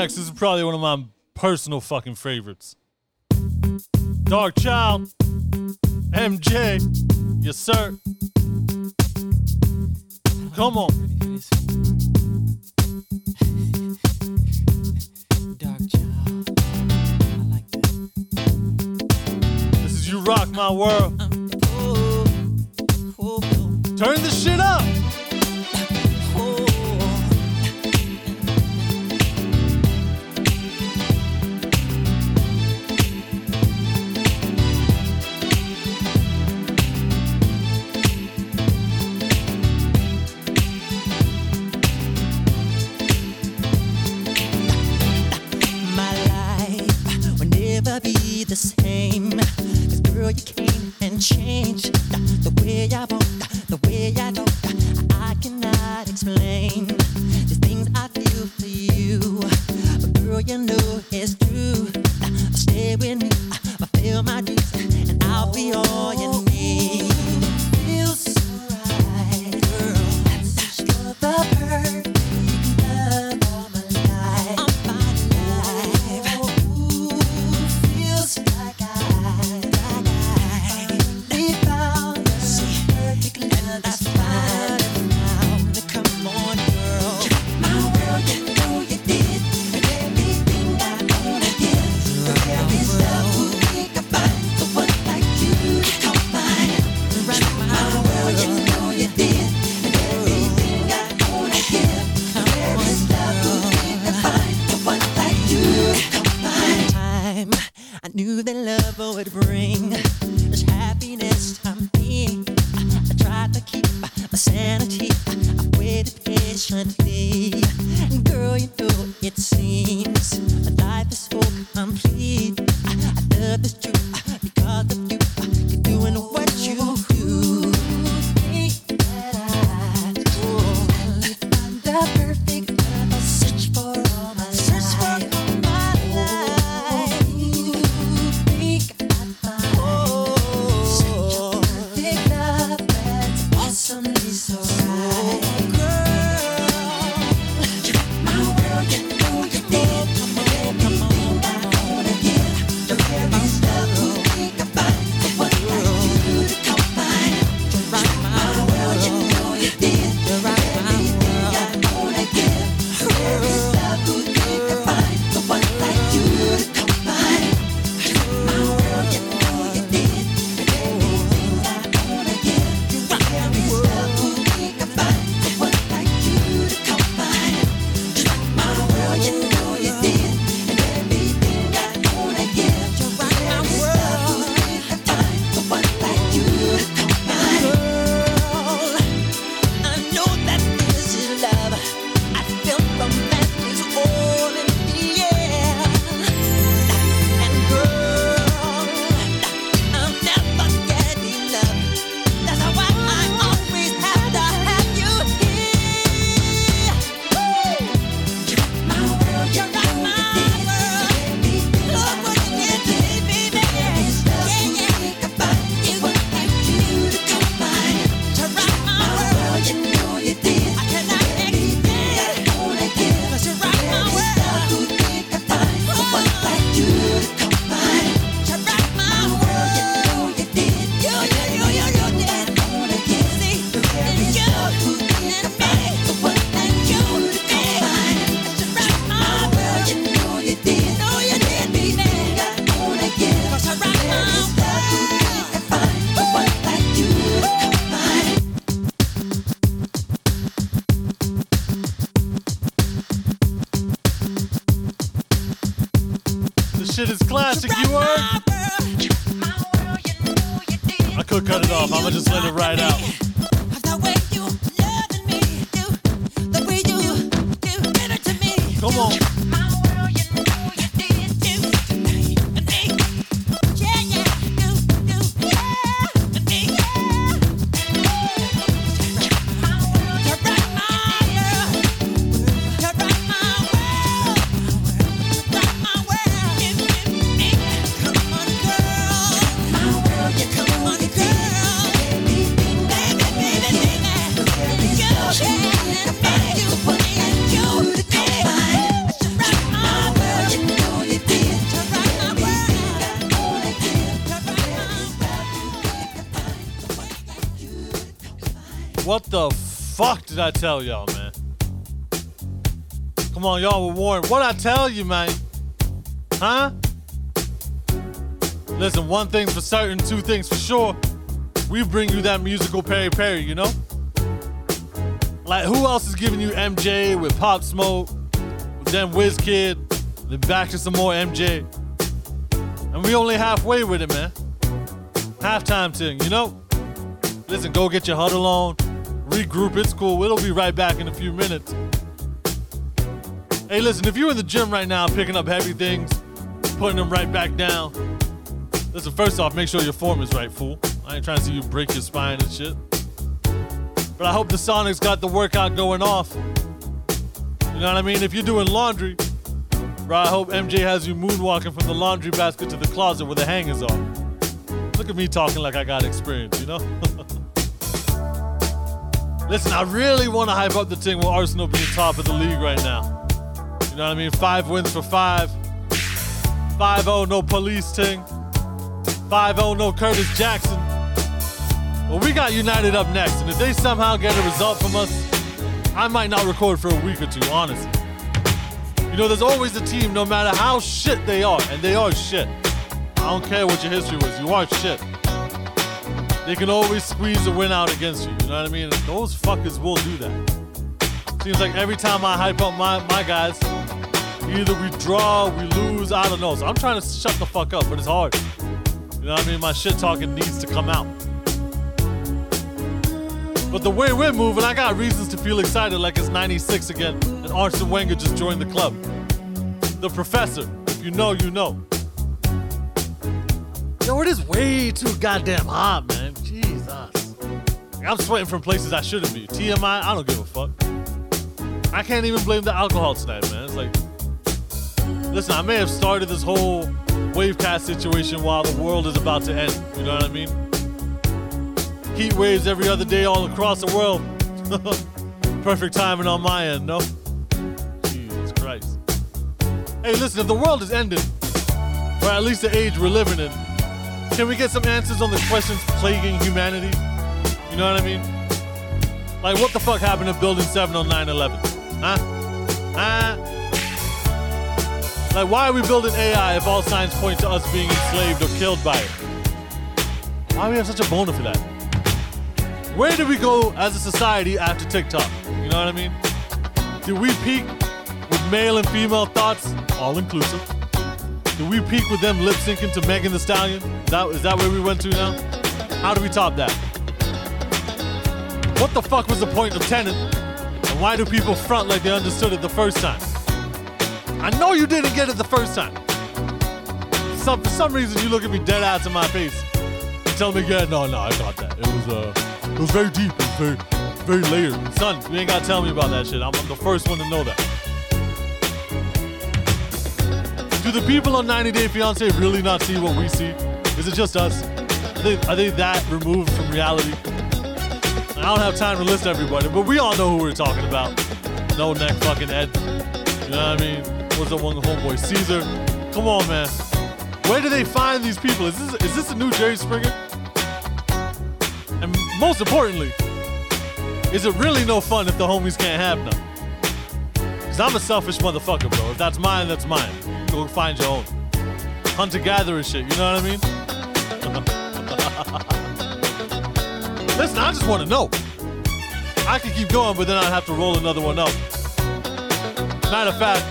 next. This is probably one of my personal fucking favorites. Darkchild, MJ, yes sir. Come on. Dark Child, I like that. This is You Rock My World. patiently. I tell y'all, man? Come on, y'all were warned. What I tell you, man? Huh? Listen, one thing's for certain, two things for sure. We bring you that musical Perry Perry, you know? Like, who else is giving you MJ with Pop Smoke, then Kid, then back to some more MJ? And we only halfway with it, man. Halftime thing, you know? Listen, go get your huddle on, regroup. It's cool. It'll be right back in a few minutes. Hey, listen, if you're in the gym right now picking up heavy things, putting them right back down, listen, first off, make sure your form is right, fool. I ain't trying to see you break your spine and shit. But I hope the Sonics got the workout going off. You know what I mean? If you're doing laundry, bro, I hope MJ has you moonwalking from the laundry basket to the closet where the hangers are. Look at me talking like I got experience, you know? Listen, I really want to hype up the thing with Arsenal being top of the league right now. You know what I mean? Five wins for five. 5 0, no police ting. 5 0, no Curtis Jackson. Well, we got United up next, and if they somehow get a result from us, I might not record for a week or two, honestly. You know, there's always a team, no matter how shit they are, and they are shit. I don't care what your history was, you are shit. They can always squeeze a win out against you, you know what I mean? Those fuckers will do that. Seems like every time I hype up my, my guys, either we draw, we lose, I don't know. So I'm trying to shut the fuck up, but it's hard. You know what I mean? My shit talking needs to come out. But the way we're moving, I got reasons to feel excited like it's 96 again and Arsene Wenger just joined the club. The professor, if you know, you know. Yo, it is way too goddamn hot, man. I'm sweating from places I shouldn't be. TMI, I don't give a fuck. I can't even blame the alcohol tonight, man. It's like, listen, I may have started this whole wavecast situation while the world is about to end. You know what I mean? Heat waves every other day all across the world. Perfect timing on my end, no? Jesus Christ. Hey, listen, if the world is ending, or at least the age we're living in, can we get some answers on the questions plaguing humanity? You know what I mean? Like, what the fuck happened to Building 7 on 9 11? Huh? Huh? Like, why are we building AI if all signs point to us being enslaved or killed by it? Why do we have such a boner for that? Where did we go as a society after TikTok? You know what I mean? Did we peak with male and female thoughts, all inclusive? Did we peak with them lip syncing to Megan Thee Stallion? Is that, is that where we went to now? How do we top that? What the fuck was the point of Tenet? And why do people front like they understood it the first time? I know you didn't get it the first time. Some, for some reason, you look at me dead ass in my face and tell me, yeah, no, no, I got that. It was, uh, it was very deep. It was very, very layered. Son, you ain't gotta tell me about that shit. I'm, I'm the first one to know that. Do the people on 90 Day Fiance really not see what we see? Is it just us? Are they, are they that removed from reality? I don't have time to list everybody, but we all know who we're talking about. No neck fucking Ed. You know what I mean? What's the one homeboy? Caesar. Come on, man. Where do they find these people? Is this is this a new Jerry Springer? And most importantly, is it really no fun if the homies can't have none? Cause I'm a selfish motherfucker, bro. If that's mine, that's mine. Go find your own. Hunter gatherer shit, you know what I mean? Listen, I just want to know. I could keep going, but then I'd have to roll another one up. Matter of fact,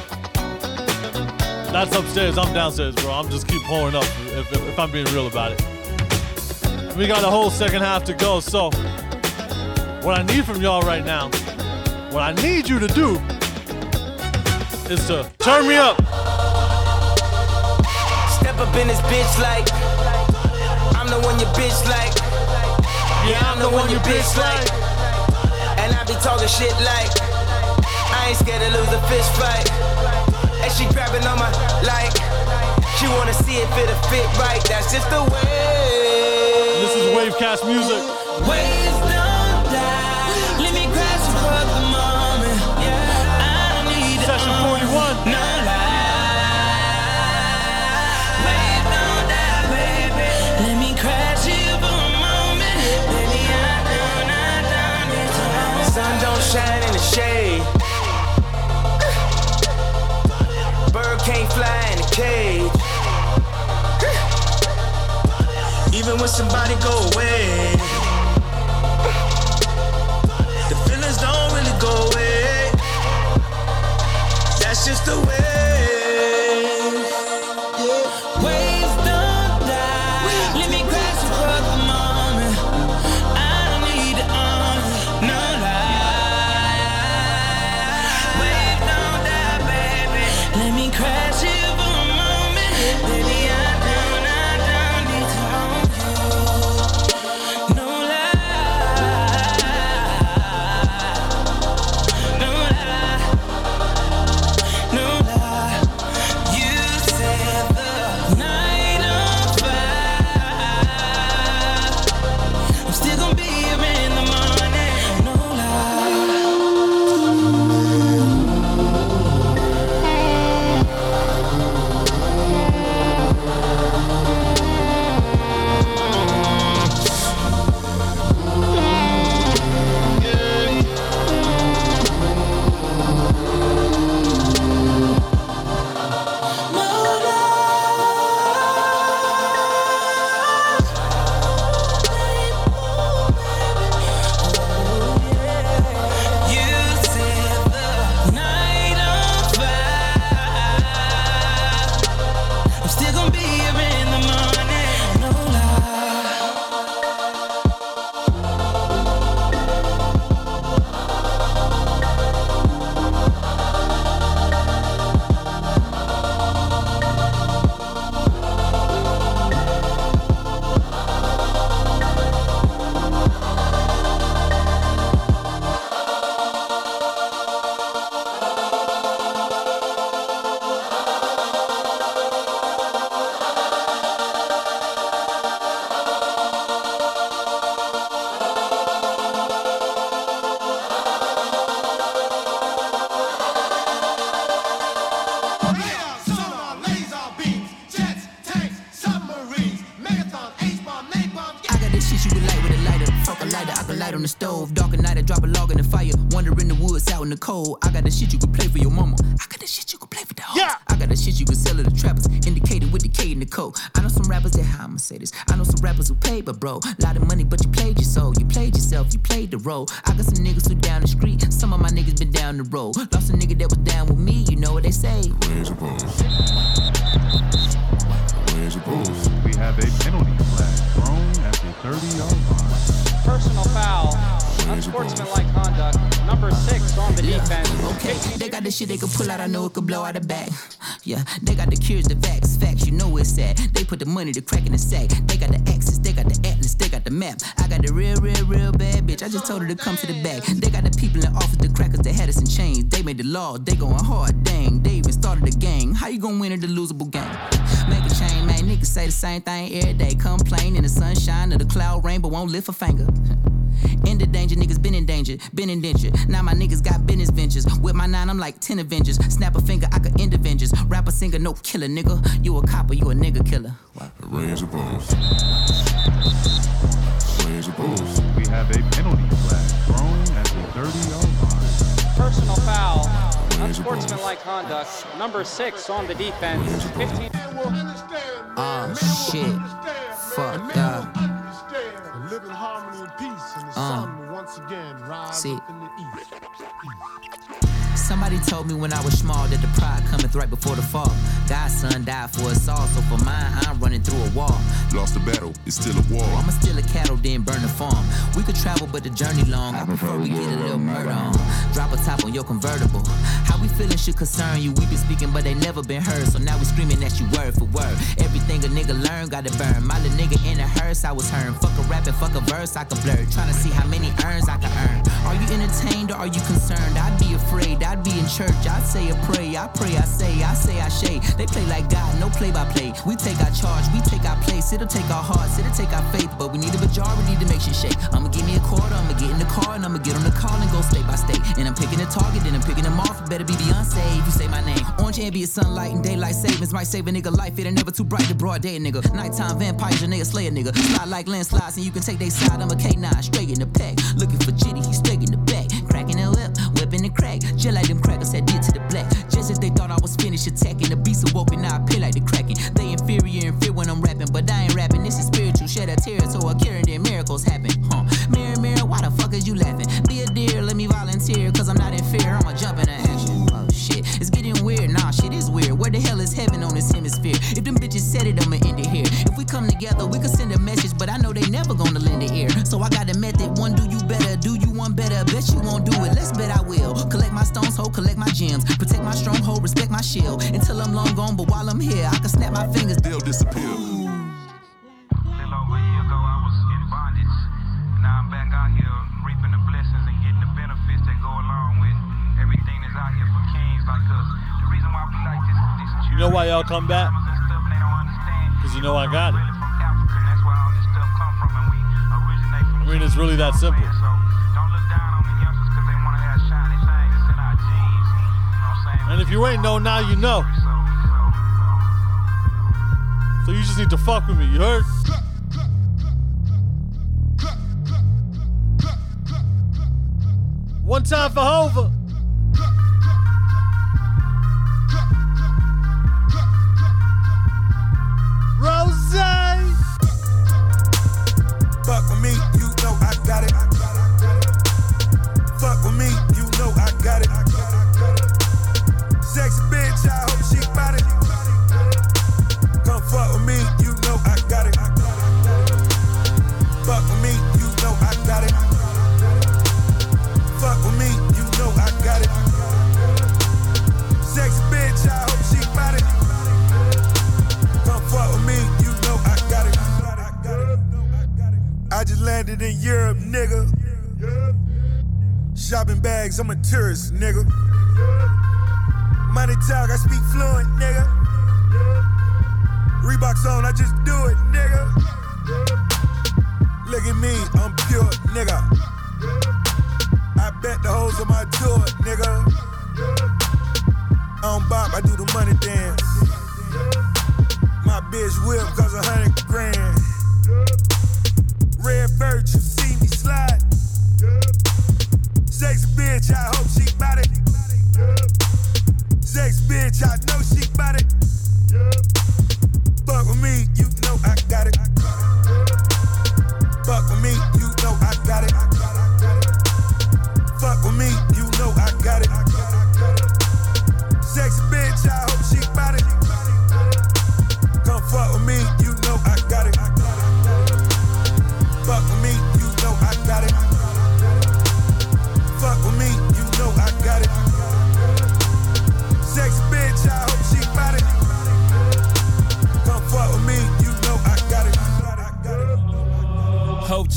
That's upstairs. I'm downstairs, bro. I'm just keep pouring up if, if, if I'm being real about it. We got a whole second half to go. So, what I need from y'all right now, what I need you to do, is to turn me up. Step up in this bitch like I'm the one your bitch like. Yeah, I'm the one your bitch like. And I be talking shit like I ain't scared to lose a fist fight. And she grabbing on my like she wanna see it fit a fit right. That's just the way. This is Wavecast music. Waves cage. Even when somebody go away, the feelings don't really go away. That's just the way. Played the role. I got some niggas who down the street. Some of my niggas been down the road. Lost a nigga that was down with me. You know what they say. Raise your balls. Raise your balls. We have a penalty flag thrown at the 30 yard line. Personal foul. Unsportsmanlike conduct. Number six on the defense. Okay, they got the shit they can pull out. I know it could blow out a got the people in office, the crackers, that had us in chains. They made the law, they going hard, dang. They even started a gang. How you gonna win in the losable game? Make a chain, man. Niggas say the same thing every day. Complain in the sunshine or the cloud rain, but won't lift a finger. In the danger, niggas been in danger, been in danger. Now my niggas got business ventures. With my nine, I'm like 10 Avengers. Snap a finger, I could end Avengers. Rapper, singer, no killer, nigga. You a copper, you a nigga killer. Raise your balls. Raise your balls. We have a penalty flag thrown at the 30 yard line. Personal foul. Unsportsmanlike conduct. Number six on the defense. 15. Oh shit. Fuck yeah. And live in harmony and peace, and the Uh. Sun will once again rise See. up in the east. Somebody told me when I was small that the pride cometh right before the fall. God's son died for us all, so for mine, I'm running through a wall. Lost the battle, it's still a war. I'ma steal a cattle, then burn the farm. We could travel, but the journey long. I prefer we get a little murder on. Drop a top on your convertible. How we feeling should concern you. We been speaking, but they never been heard. So now we screaming at you word for word. Everything a nigga learn, gotta burn. My little nigga in a hearse, I was hearing. Fuck a rap and fuck a verse, I can blur. Trying to see how many earns I can earn. Are you entertained or are you concerned? I'd be afraid, I'd be in church. I'd say a pray, I pray, I say, I say, I shade. They play like God, no play by play. We take our charge, we take our place. It'll take our hearts, it'll take our faith. But we need a majority to make shit shake. I'ma give me a quarter, I'ma get in the car and I'ma get on the call and go state by state. And I'm picking a target, and I'm picking them off. Better be Beyonce if you say my name. Orange ambient sunlight and daylight savings might save a nigga life. It ain't never too bright to broad day, nigga. Nighttime vampires, your nigga slay a nigga. Slide like landslides and you can take they side. I'm a K9 straight in the pack. Looking for Jitty, he straight in the back. Cracking the whip, whipping the crack. Just like them crackers that did to the black. Just as they thought I was finished attacking. The beast awoke and now I pay like the cracking. They inferior and fear when I'm rapping, but I ain't rapping. This is spiritual. Shed a tear so a cure and miracles happen. Huh. Mirror, mirror, why the fuck is you laughing? Be a deer, let me volunteer, cause I'm not in fear. I'ma jump into action. Nah, shit is weird. Where the hell is heaven on this hemisphere? If them bitches said it, I'ma end it here. If we come together, we could send a message, but I know they never gonna lend an ear. So I got a method. One, do you better? Do you one better? Bet you won't do it. Let's bet I will. Collect my stones, ho, collect my gems. Protect my stronghold, respect my shield. Until I'm long gone, but while I'm here, I can snap my fingers. They'll disappear. Little over a year ago, I was in bondage. Now I'm back out here reaping the blessings and getting the benefits that go along with everything that's out here for kings like us. You know why y'all come back? Because you know I got it. I mean, it's really that simple. And if you ain't know, now you know. So you just need to fuck with me, you heard? One time for Hova. Rose. Just landed in Europe, nigga. Shopping bags, I'm a tourist, nigga. Money talk, I speak fluent, nigga. Reeboks on, I just do it, nigga. Look at me, I'm pure, nigga. I bet the hoes on my tour, nigga. On bop, I do the money dance. My bitch whip cause a hundred grand. Red bird, you see me slide. Sexy bitch, I hope she bout it. Sexy bitch, I know she bout it.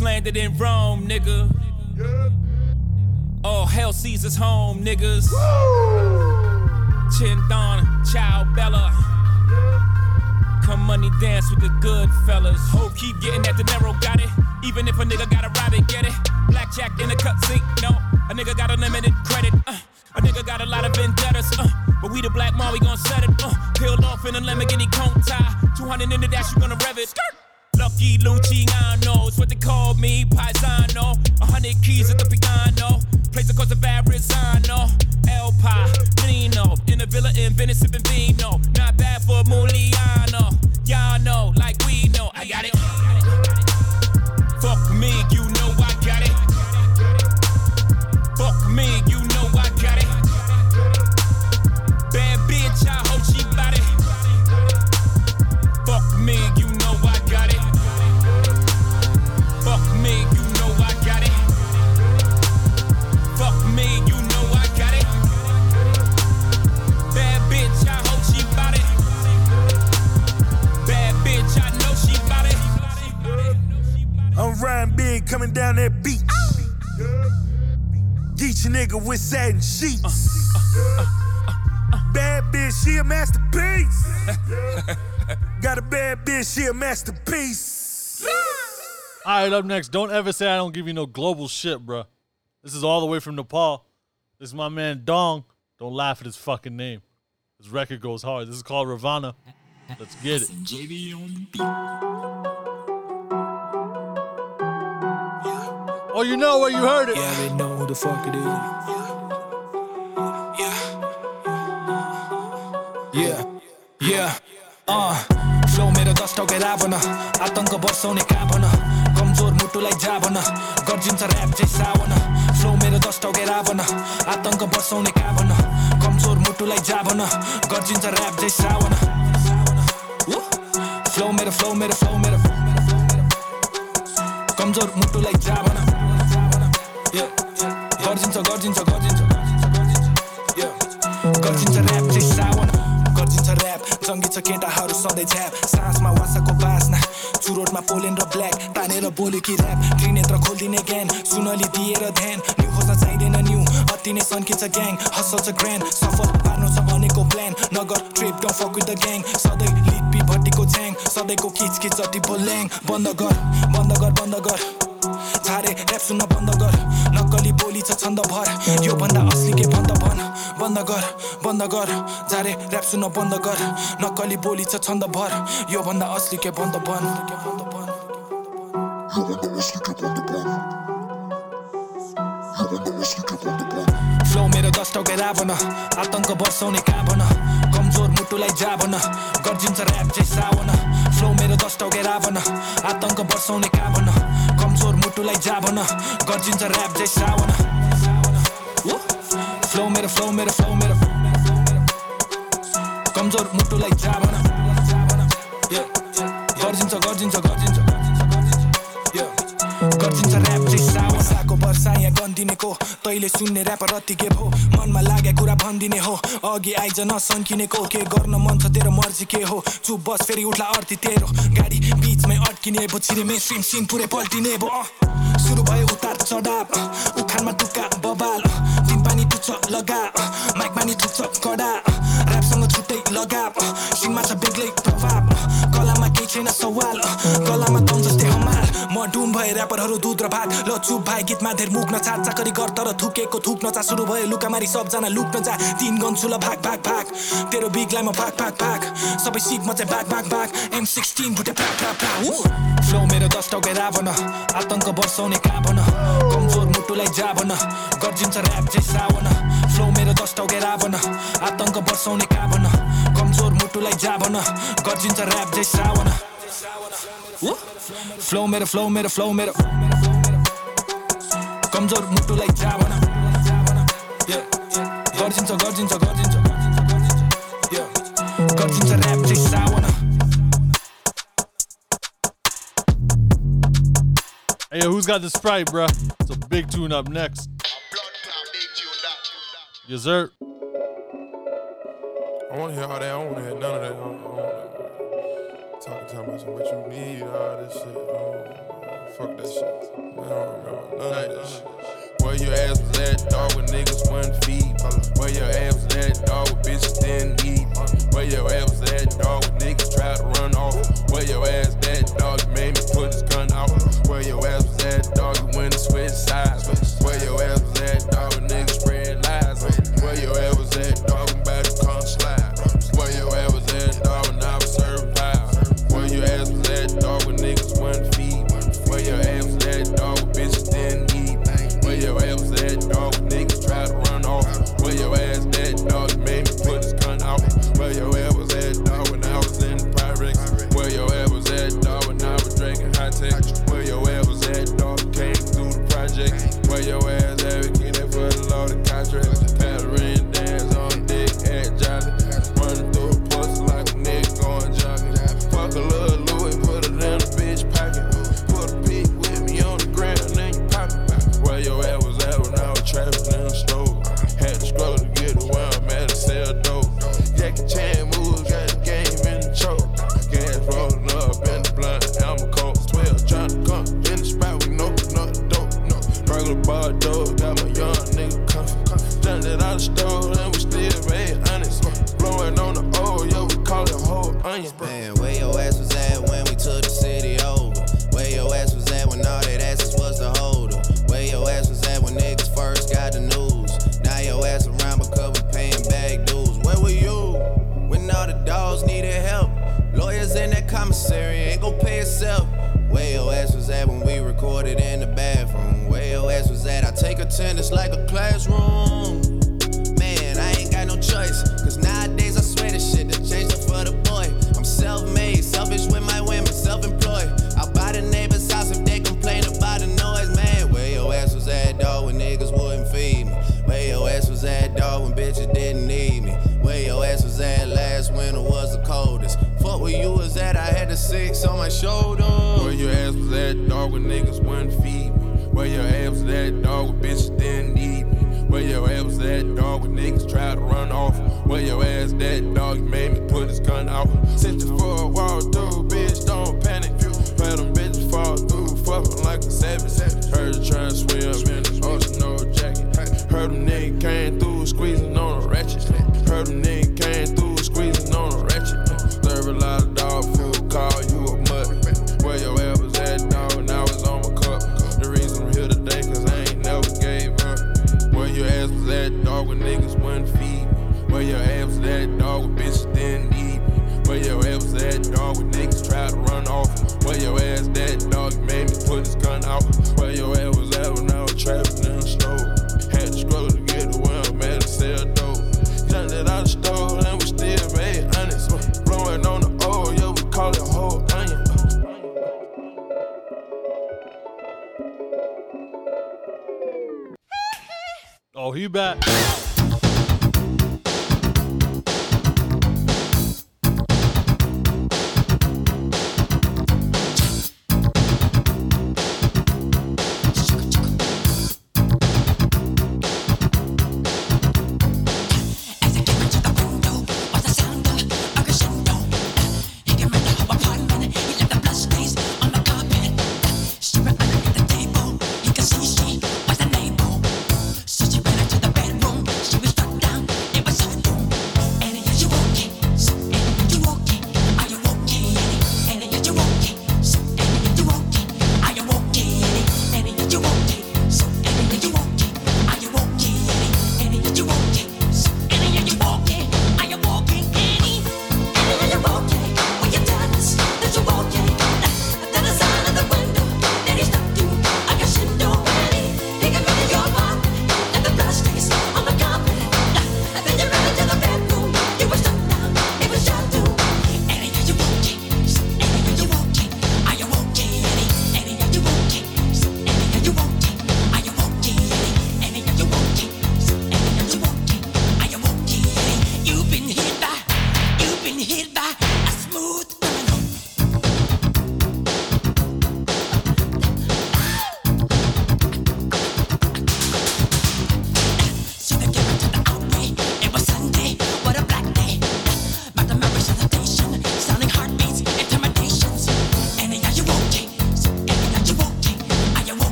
Landed in Rome, nigga. All hell Caesar's home, niggas. Chin Don, Ciao Bella. Come money dance with the good fellas. Hope keep getting that dinero, got it. Even if a nigga got a rabbit, get it. Blackjack in the cut sink, no. A nigga got unlimited credit. Uh, a nigga got a lot of vendettas. Uh, but we the black mom, we gon' set it. Uh, peeled off in a Lamborghini cone tie. 200 in the dash, you gonna rev it. Skirt. Lucky Luciano, it's what they call me, Paisano. A hundred keys at the piano, place across the Verrazano. El Padrino, in the villa in Venice sipping vino. Not bad for Muliano, y'all know, like we know. I got it. Coming down that beach. Get your nigga with satin sheets. Bad bitch, she a masterpiece. Got a bad bitch, she a masterpiece. All right, up next. Don't ever say I don't give you no global shit, bruh. This is all the way from Nepal. This is my man Dong. Don't laugh at his fucking name. His record goes hard. This is called Ravana. Let's get it. Oh, you know where you heard it. Yeah, they know who the fuck it is. Yeah, yeah, uh, flow मेरो दस टके रावण आतङ्क बर्साउने काभन कमजोर मुटुलाई जाभन गर्जिन्छ rap चाहिँ Sawan flow मेरो दस टके रावण आतङ्क बर्साउने काभन कमजोर मुटुलाई जाभन गर्जिन्छ ऱ्याप चाहिँ सावन फ्लो मेरो फ्लो मेरो फ्लो मेरो कमजोर मुटुलाई जाभन Yeah, गर्जिन्छ गर्जिन्छ गर्जिन्छ गर्जिन्छ ऱ्याप चाहिँ सावन गर्जिन्छ ऱ्याप जङ्गी छ केटाहरू सधैँ झ्याप साँझमा वासाको बास्ना चुरोटमा पोलेन र ब्ल्याक तानेर बोल्यो कि ऱ्याप त्रिनेत्र खोलिदिने ज्ञान सुनली दिएर ध्यान न्यु खोज्न चाहिँदैन न्यु अति नै सन्किन्छ ग्याङ हसल छ ग्रान्ड सफल पार्नु छ अनेकको plan Nagar trip fuck with the gang सधैँ लिपी भट्टीको च्याङ सधैँको किचकिच जति बोल्याङ बन्द गर बन्द गर बन्द गर झारे ऱ्याप सुन्न बन्द गर। नक्कली बोली छ छन्द भर। यो भन्दा असली के बन्द भन। बन्द गर बन्द गर। झारे ऱ्याप सुन्न बन्द गर। नक्कली बोली छ छन्द भर। यो भन्दा असली के बन्द भन। फ्लो मेरो दस टके रावण आतङ्क बर्साउने काभन कमजोर मुटुलाई जाभन। गर्जिन्छ ऱ्याप चाहिँ सावन। फ्लो मेरो दस टके रावण आतङ्क बर्साउने काभन कमजोर मुटुलाई जाभन गर्जिन्छ ऱ्याप चाहिँ सावन फ्लो मेरो फ्लो मेरो फ्लो मेरो। कमजोर मुटुलाई जाभन Yeah, गर्जिन्छ गर्जिन्छ गर्जिन्छ गर्जिन्छ ऱ्याप वर्षा यहाँ गन्दिनेको तैले सुन्ने ऱ्यापर रत्ति के भो मनमा लागे कुरा भनिदिने हो अघि आइज नसन्किनेको के गर्न मन छ तेरो मर्जी के हो चुप बस फेरि उठ्ला अर्थी तेरो गाडी बिचमै अड्किने भो छिरे मेन स्ट्रिम सिन पुरै पल्टिने भो। सुरु भयो उतार चढाव अँ। उखानमा टुक्का बबाल। दिन पानी टुच्छ लगा अँ। माइकमा नि टुच्छ कडा। ऱ्यापसँग छुट्टै लगाव अँ। सिनमा छ बेग्लै प्रभाव केही छैन सवाल अँ। कलामा दम जस्तै हमाल म डुम भए ऱ्यापरहरू दुध र भात। ल चुप भाइ गीतमा धेर मुक्न चा चाकरी गर तर थुकेको थुक्न चा सुरु भयो लुकामारी सबजना लुक्न जा। तिन गन्छु ल भाग भाग भाग। तेरो बिगलाई म भाग भाग भाग। सबै सिक म चाहिँ भाग भाग भाग। एम सिक्सटिन भुटे भाग भाग भाग फ्लो मेरो दस टके रावण आतङ्क बर्साउने काभन कमजोर मुटुलाई जाभन गर्जिन्छ ऱ्याप चाहिँ सावन फ्लो मेरो दस टके रावण आतङ्क बर्साउने काभन कमजोर मुटुलाई जाभन गर्जिन्छ ऱ्याप चाहिँ सावन फ्लो मेरो फ्लो मेरो फ्लो मेरो कमजोर मुटुलाई जाभन Yeah, गर्जिन्छ गर्जिन्छ गर्जिन्छ Yeah, गर्जिन्छ ऱ्याप चाहिँ सावन Hey, yo, who's got the Sprite, bruh? It's a big tune up next. Yes, sir. I want to hear all that. I want to hear none of that. I I don't- Talking, talking about some what you need, all this shit. Oh, fuck that shit. I don't remember none of that shit. Where your ass was at, dog, when niggas wouldn't feed. Where your ass was at, dog, when bitches didn't eat. Where your ass was at, dog, when niggas tried to run off. Where your ass at, dog, you made me put his gun out. Where your ass was at, dog, you went and switched sides. Where your ass was at, dog, when niggas spread lies. Where your ass was at, dog, when dog. Niggas try to run off. Where your ass at, dog? Made me put his gun out. Where your ass was at, dog? When I was in the Pyrex. Where your ass was at, dog? When I was drinking high tech. Where your ass was at, dog? Came through the project. Where your ass commissary ain't gon' pay itself. Where your ass was at when we recorded in the bathroom? Where your ass was at? I take attendance like a classroom. Man, I ain't got no choice. Cause nowadays I swear this shit that changed where you was at, I had the six on my shoulder. Where your ass was at, dog, when niggas wouldn't feed me? Where your ass was at, dog, when bitches didn't need me? Where your ass was at, dog, when niggas tried to run off? Where your ass that, dog, you made me put his gun out? Sent you for a walk through, bitch, don't panic. Where them bitches fall through, fucking like a savage. Heard you trying to swim oh, ocean, no jacket. Heard them niggas came through, squeezing on a ratchet. Heard them niggas Where your ass was at, dog, when bitches didn't need me? Where your ass was at, dog, when niggas tried to run off? Where your ass that, dog, made me put his gun out? Where your ass was at when I was trapping in the store? Had to struggle to get to where I'm at to sell dope. Jumped it out the store and we still made honest. Blowing on the oil, yeah, we call it whole onion. Oh, he back.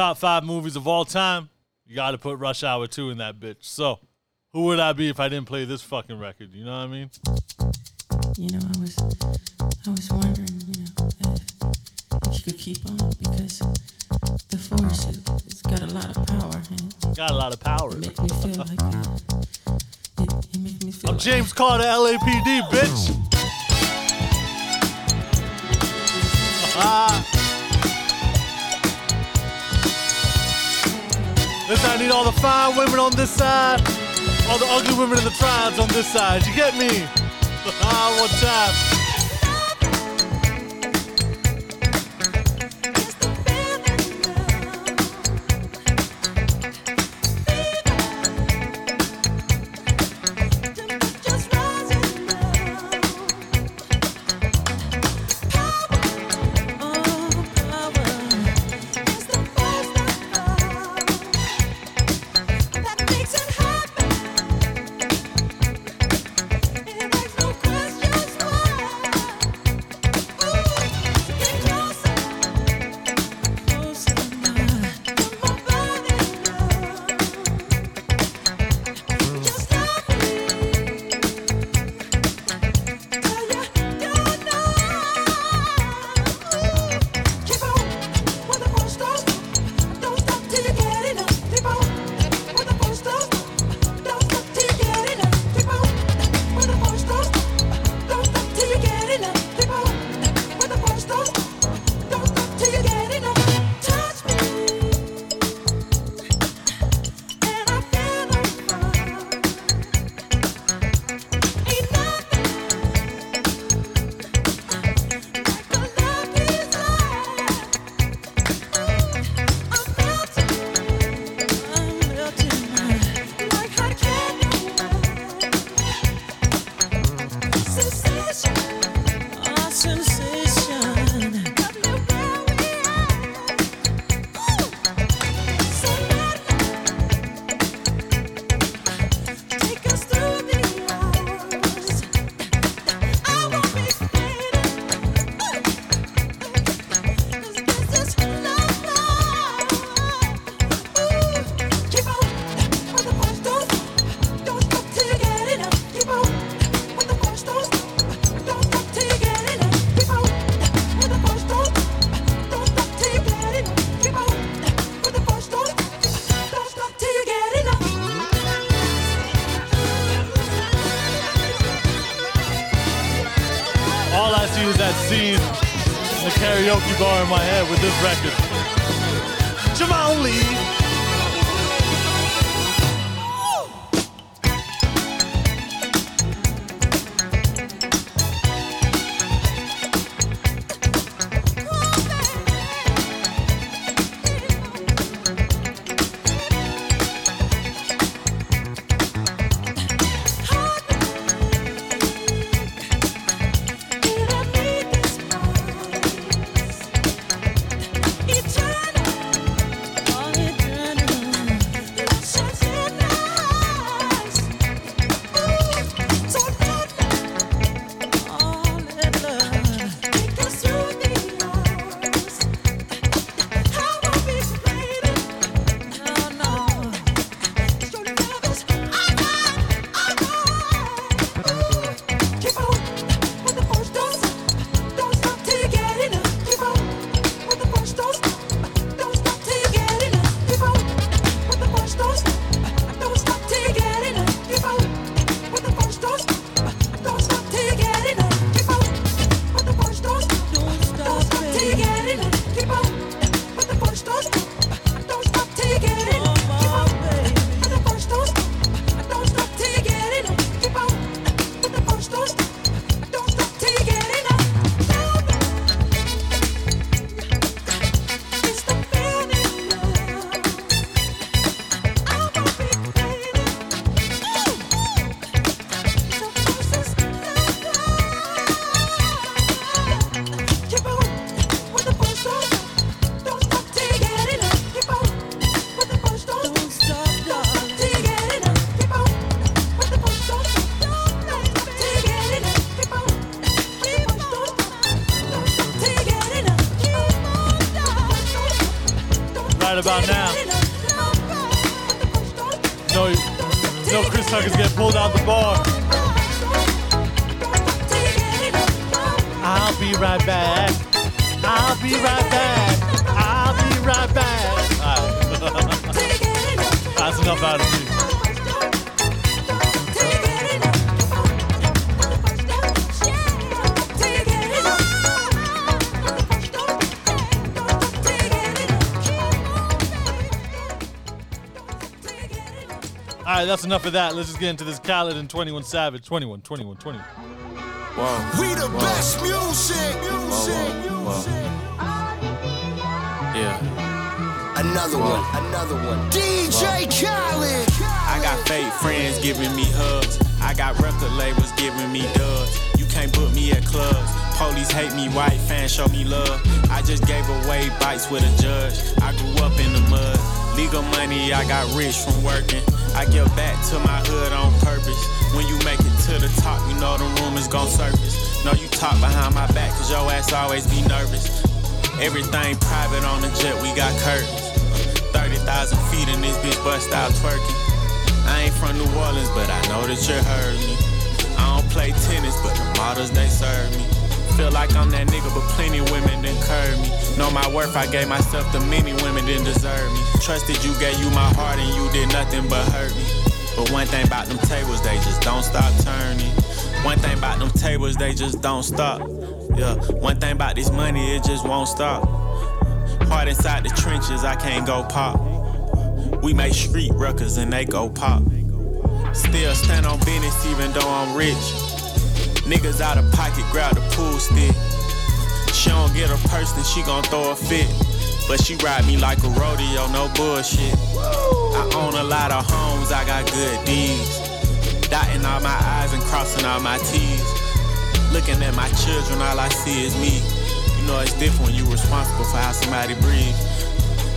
Top five movies of all time. You got to put Rush Hour 2 in that bitch. So, who would I be if I didn't play this fucking record? You know what I mean? You know, I was, I was wondering, you know, if, if you could keep on because the force, it, it's got a lot of power. And Got a lot of power. it me feel like it, it makes me feel I'm like James Carter, LAPD, bitch. The women on this side, all the ugly women in the tribes on this side. You get me? One time. About now. No, no, Chris Tucker's getting pulled out the bar. I'll be right back. I'll be right back. I'll be right back. That's enough out of me. Right, that's enough of that. Let's just get into this Khaled and 21 Savage. 21, 21, 21. Whoa. We the Whoa. best music. Whoa, whoa, whoa. Yeah. Another Whoa. one. Another one. DJ Khaled. I got fake friends giving me hugs. I got record labels giving me dubs. You can't book me at clubs. Police hate me, white fans show me love. I just gave away bites with a judge. I grew up in the mud. Legal money, I got rich from working. I give back to my hood on purpose. When you make it to the top, you know the rumors gon' surface. No, you talk behind my back, cause your ass always be nervous. Everything private on the jet, we got curtains. 30,000 feet in this bitch bust out twerking. I ain't from New Orleans, but I know that you heard me. I don't play tennis, but the models they serve me. Feel like I'm that nigga, but plenty women done curve me. Know my worth, I gave myself to many women didn't deserve me. Trusted you, gave you my heart, and you did nothing but hurt me. But one thing about them tables, they just don't stop turning. One thing about them tables, they just don't stop. Yeah, one thing about this money, it just won't stop. Heart inside the trenches, I can't go pop. We make street records and they go pop. Still stand on business even though I'm rich. Niggas out of pocket grab the pool stick. She don't get a purse, then she gon' throw a fit. But she ride me like a rodeo, no bullshit. I own a lot of homes, I got good deeds. Dotting all my I's and crossing all my T's. Looking at my children, all I see is me. You know it's different when you responsible for how somebody breathes.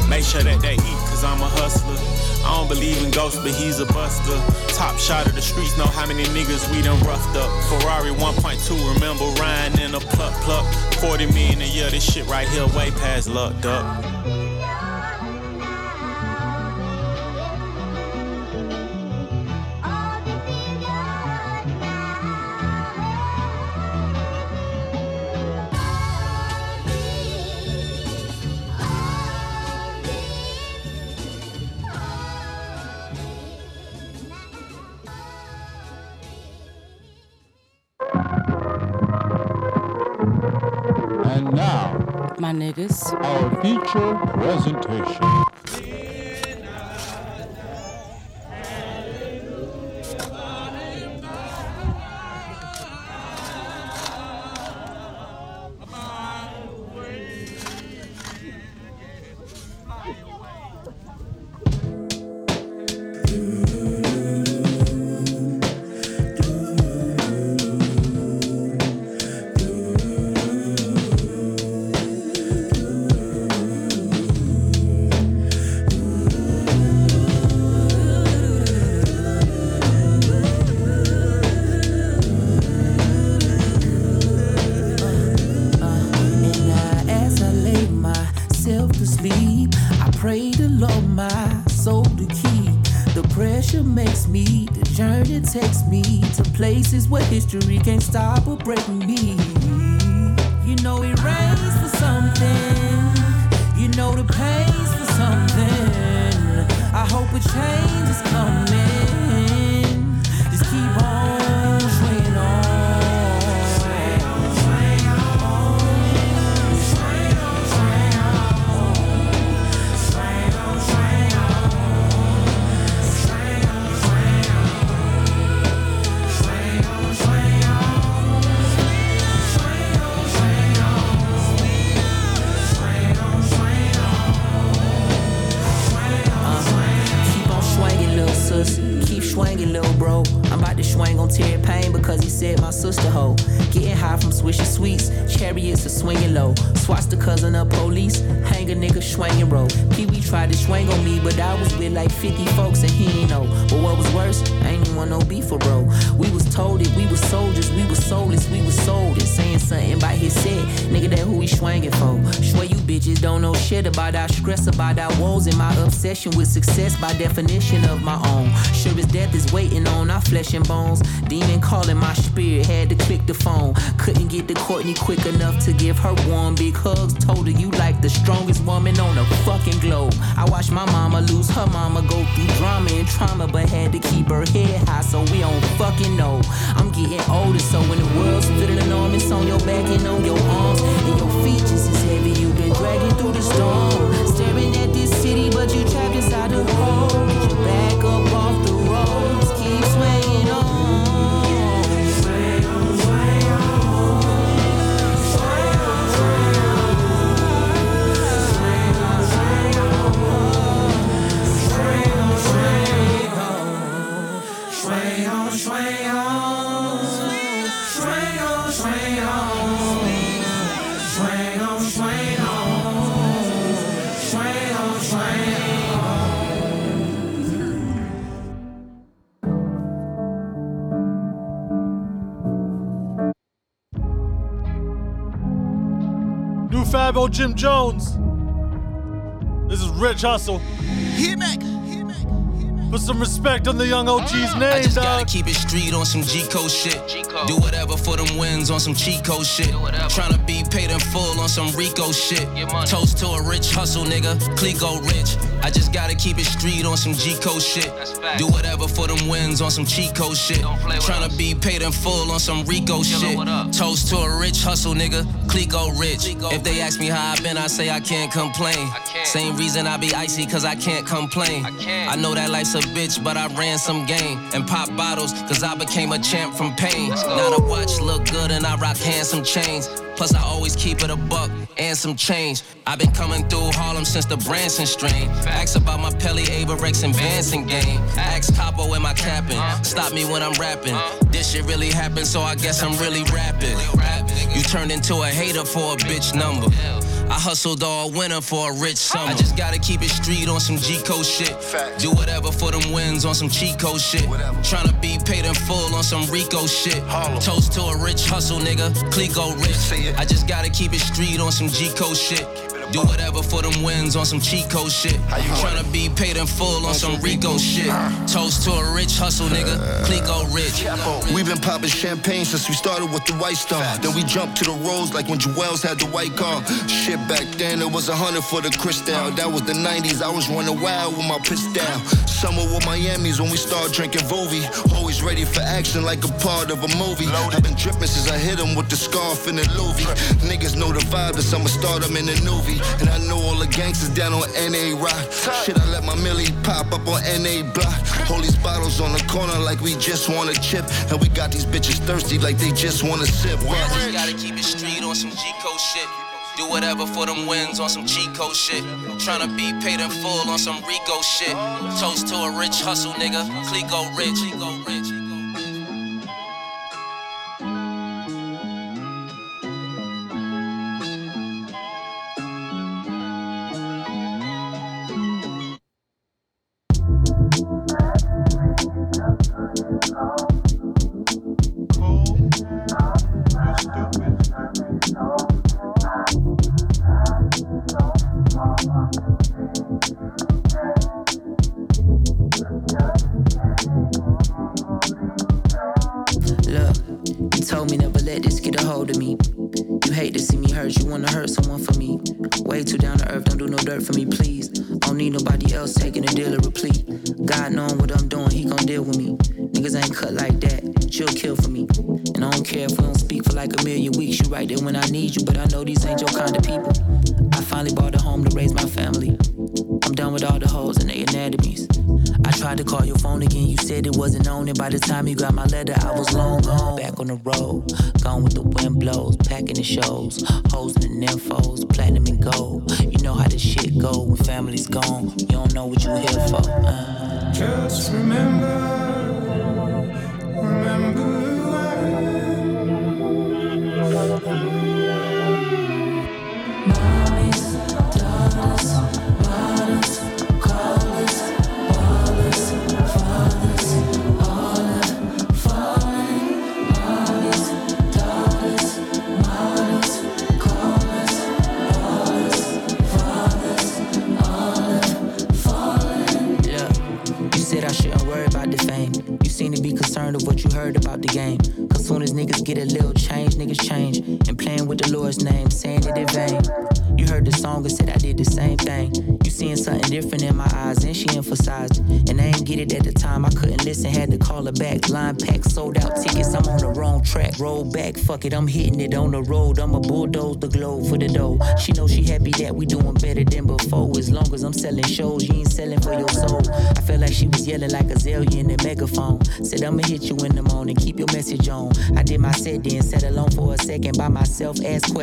Make sure that they eat, cause I'm a hustler. I don't believe in ghosts, but he's a buster. Top shot of the streets, know how many niggas we done roughed up. Ferrari 1.2, remember Ryan in a pluck pluck. 40 million a year, this shit right here way past lucked up. Niggas. our feature presentation. Sweets. Chariots are swinging low. Swats the cousin of police. Hang a nigga swinging roll. Pee Wee tried to swing on me, but I was with like 50 folks and he ain't know. But what was worse, I ain't even want no beef for bro. We was told it, we was soldiers, we was soulless, we was sold it. Saying something by his said. Nigga, that who he swangin' for? Swear you bitches don't know shit about our stress, about our woes, and my obsession with success by definition of my own. Sure as death is waiting on our flesh and bones. Demon calling my spirit, had to click the phone. Couldn't get to Courtney quick enough to give her one big hugs. Told her you like the strongest woman on the fucking globe. I watched my mama lose her mama, go through drama and trauma, but had to keep her head high so we don't fucking know. I'm getting older, so when the world's feeling enormous on your back and on your arms, and your features is heavy, you've been dragging through the storm. Staring at this city, but you trapped inside the hole. Get your back up off the road, New Fabo Jim Jones. This is Rich Hustle. Put some respect on the young OG's name, I just gotta keep it street on some G code shit. Do whatever for them wins on some cheat code shit. Tryna be paid in full on some Rico shit. Toast to a rich hustle, nigga. Clico rich. I just gotta keep it street on some G code shit. Do whatever for them wins on some cheat code shit. Tryna be paid in full on some Rico shit. Toast to a rich hustle, nigga. Clico rich. If they ask me how I been, I say I can't complain. Same reason I be icy, cause I can't complain. I know that life's a bitch, but I ran some game and pop bottles, cause I became a champ from pain. Now the watch look good and I rock handsome chains. Plus, I always keep it a buck and some change. I've been coming through Harlem since the Branson strain. Ask about my Pelle, Avirex, and Vanson game. Ask Capo, am I capping? Stop me when I'm rapping. This shit really happened, so I guess I'm really rapping. You turned into a hater for a bitch number. I hustled all winter for a rich summer. I just gotta keep it street on some G code shit. Do whatever for them wins on some cheat code shit. Tryna be paid in full on some Rico shit. Toast to a rich hustle, nigga. Clico rich. I just gotta keep it street on some G code shit. Do whatever for them wins on some cheat code shit. Tryna be paid in full on some Rico shit. Toast to a rich hustle, nigga. Clico rich. We've been popping champagne since we started with the White Star. Then we jumped to the Rose like when Jewels had the white car. Shit, back then it was a hundred for the Cristal. That was the 90s. I was running wild with my pistol. Summer with Miami's when we start drinking Veuve. Always ready for action like a part of a movie. I've been dripping since I hit him with the scarf and the Louis. Niggas know the vibe, that I'ma start 'em in the movie. And I know all the gangsters down on NA Rock. Shit, I let my millie pop up on NA Block. Hold these bottles on the corner like we just want a chip. And we got these bitches thirsty like they just want to sip. I just gotta keep it street on some G code shit. Do whatever for them wins on some cheat code shit. Tryna be paid in full on some Rico shit. Toast to a rich hustle, nigga. Clico rich.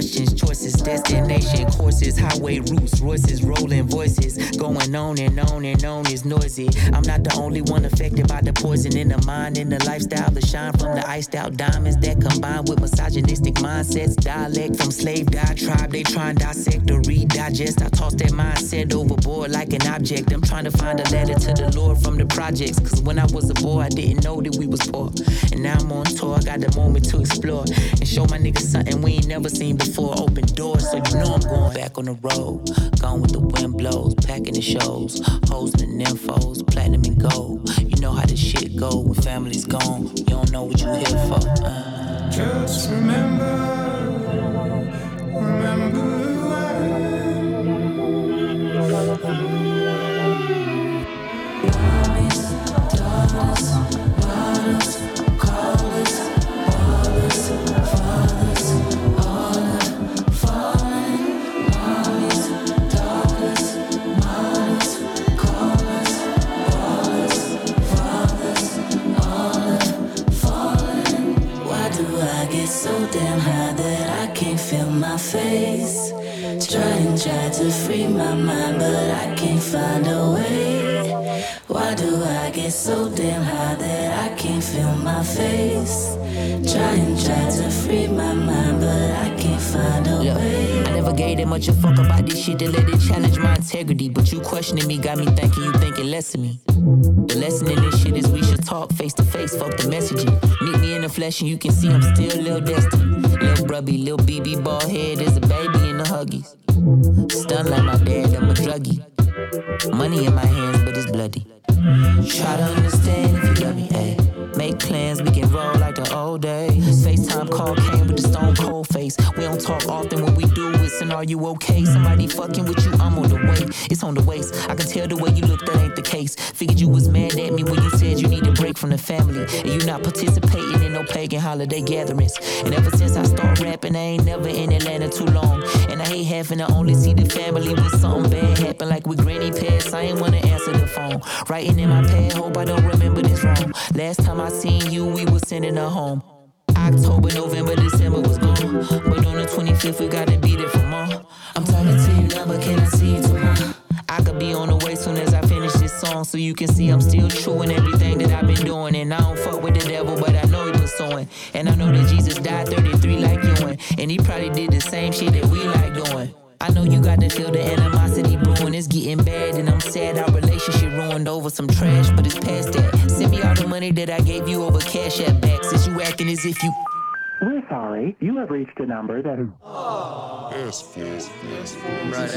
Questions, choices, destination, courses, highway routes, Royces, rolling voices, going on and on and on is noisy. I'm not the only one affected by the poison in the mind and the lifestyle, the shine from the iced out diamonds that combine with misogynistic mindsets, dialect from slave diatribe. They try and dissect or redigest. I toss that mindset overboard like an object. I'm trying to find a letter to the Lord from the projects. Cause when I was a boy, I didn't know that we was poor. And now I'm on tour, I got the moment to explore and show my niggas something we ain't never seen before. Open doors, so you know I'm going back on the road. Gone with the wind blows, packing the shows, hosting the nymphos, way. That much a fuck about this shit to let it challenge my integrity. But you questioning me got me thinking you thinking less of me. The lesson in this shit is we should talk face to face, fuck the messaging. Meet me in the flesh and you can see I'm still Lil Destiny. Lil Brubby, Lil BB, bald head is a baby in the Huggies. Stunned like my dad, I'm a druggie. Money in my hands, but it's bloody. Try to understand if you love me, ayy. Make plans, we can roll the old days. FaceTime call came with the stone cold face. We don't talk often when we do it's an are you okay? Somebody fucking with you, I'm on the way. It's on the waist. I can tell the way you look, that ain't the case. Figured you was mad at me when you said you need a break from the family. And you not participating in no pagan holiday gatherings. And ever since I start rapping, I ain't never in Atlanta too long. And I hate having to only see the family when something bad happen, like with Granny Pass. I ain't wanna answer the phone. Writing in my pad, hope I don't remember this wrong. Last time I seen you, we was sending her home. October, November, December was gone. But on the 25th, we gotta be there for more. I'm talking to you now, but can I see you tomorrow? I could be on the way soon as I finish this song, so you can see I'm still true in everything that I've been doing. And I don't fuck with the devil, but I know he sowing. And I know that Jesus died 33 like you, and, and he probably did the same shit that we like doing. I know you got to feel the animosity brewing. It's getting bad, and I'm sad our relationship ruined over some trash, but it's past that. Send me all the money that I gave you over Cash App back, since you acting as if you. We're sorry. You have reached a number that is. Yes, yes, yes. Right,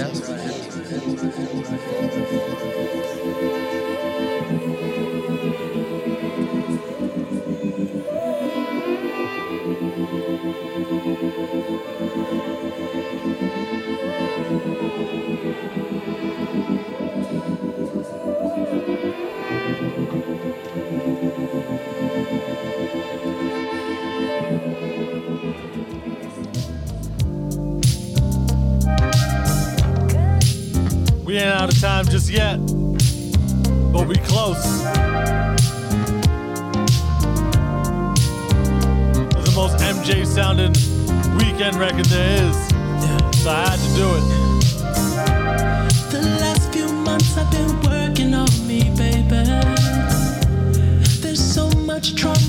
We ain't out of time just yet, but we close. It's the most MJ sounding weekend record there is. So I had to do it. The last few months I've been working on me, baby. There's so much trauma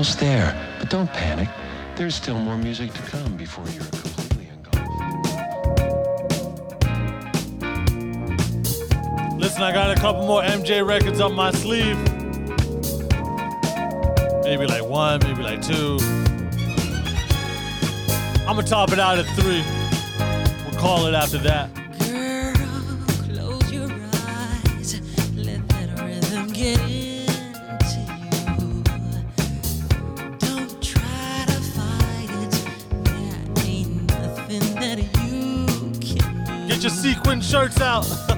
almost there, but don't panic. There's still more music to come before you're completely engulfed. Listen, I got a couple more MJ records up my sleeve. Maybe like one, maybe like two. I'm gonna top it out at three. We'll call it after that. Shirts out.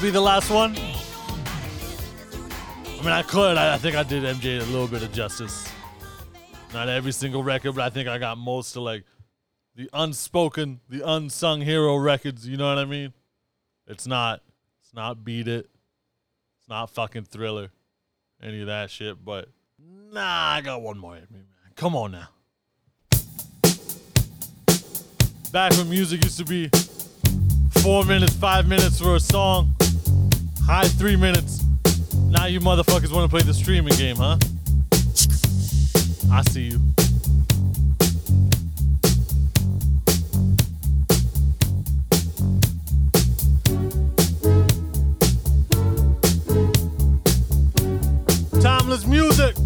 Be the last one? I mean, I could. I, I think I did MJ a little bit of justice. Not every single record, but I think I got most of like the unspoken, the unsung hero records. You know what I mean? It's not. It's not beat it. It's not fucking thriller. Any of that shit. But nah, I got one more. Come on now. Back when music used to be four minutes, five minutes for a song, high three minutes. Now you motherfuckers want to play the streaming game, huh? I see you. Timeless music.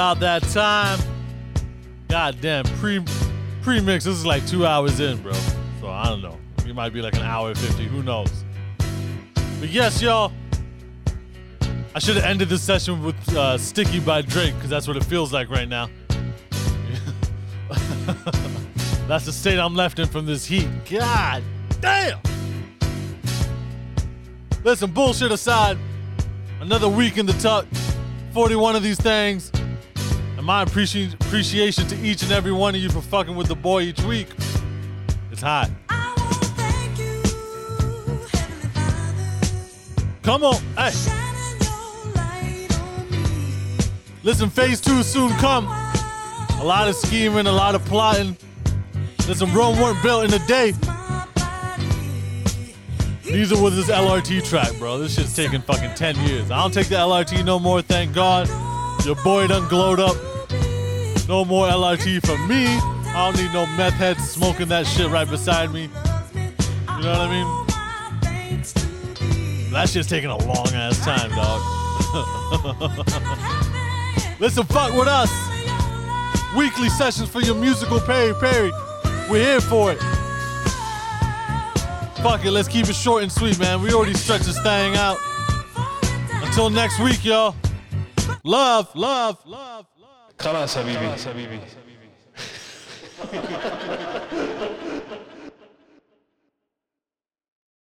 About that time. Goddamn, pre pre mix. This is like two hours in, bro. So I don't know. It might be like an hour and fifty. Who knows? But yes, y'all. I should have ended this session with uh, "Sticky" by Drake because that's what it feels like right now. that's the state I'm left in from this heat. God damn. Listen, bullshit aside, another week in the tuck, 41 of these things, my appreci- appreciation to each and every one of you for fucking with the boy each week. It's high. Come on, hey. Listen, phase two soon come. A lot of scheming, a lot of plotting. Listen, Rome weren't built in a day. These are with this LRT track, bro. This shit's taking fucking 10 years. I don't take the LRT no more, thank God. Your boy done glowed up. No more LRT for me. I don't need no meth heads smoking that shit right beside me. You know what I mean? That shit's taking a long ass time, dog. Listen, fuck with us. Weekly sessions for your musical Perry Perry. We're here for it. Fuck it, let's keep it short and sweet, man. We already stretched this thing out. Until next week, y'all. Love, love, love. خلاص حبيبي. خلاص حبيبي.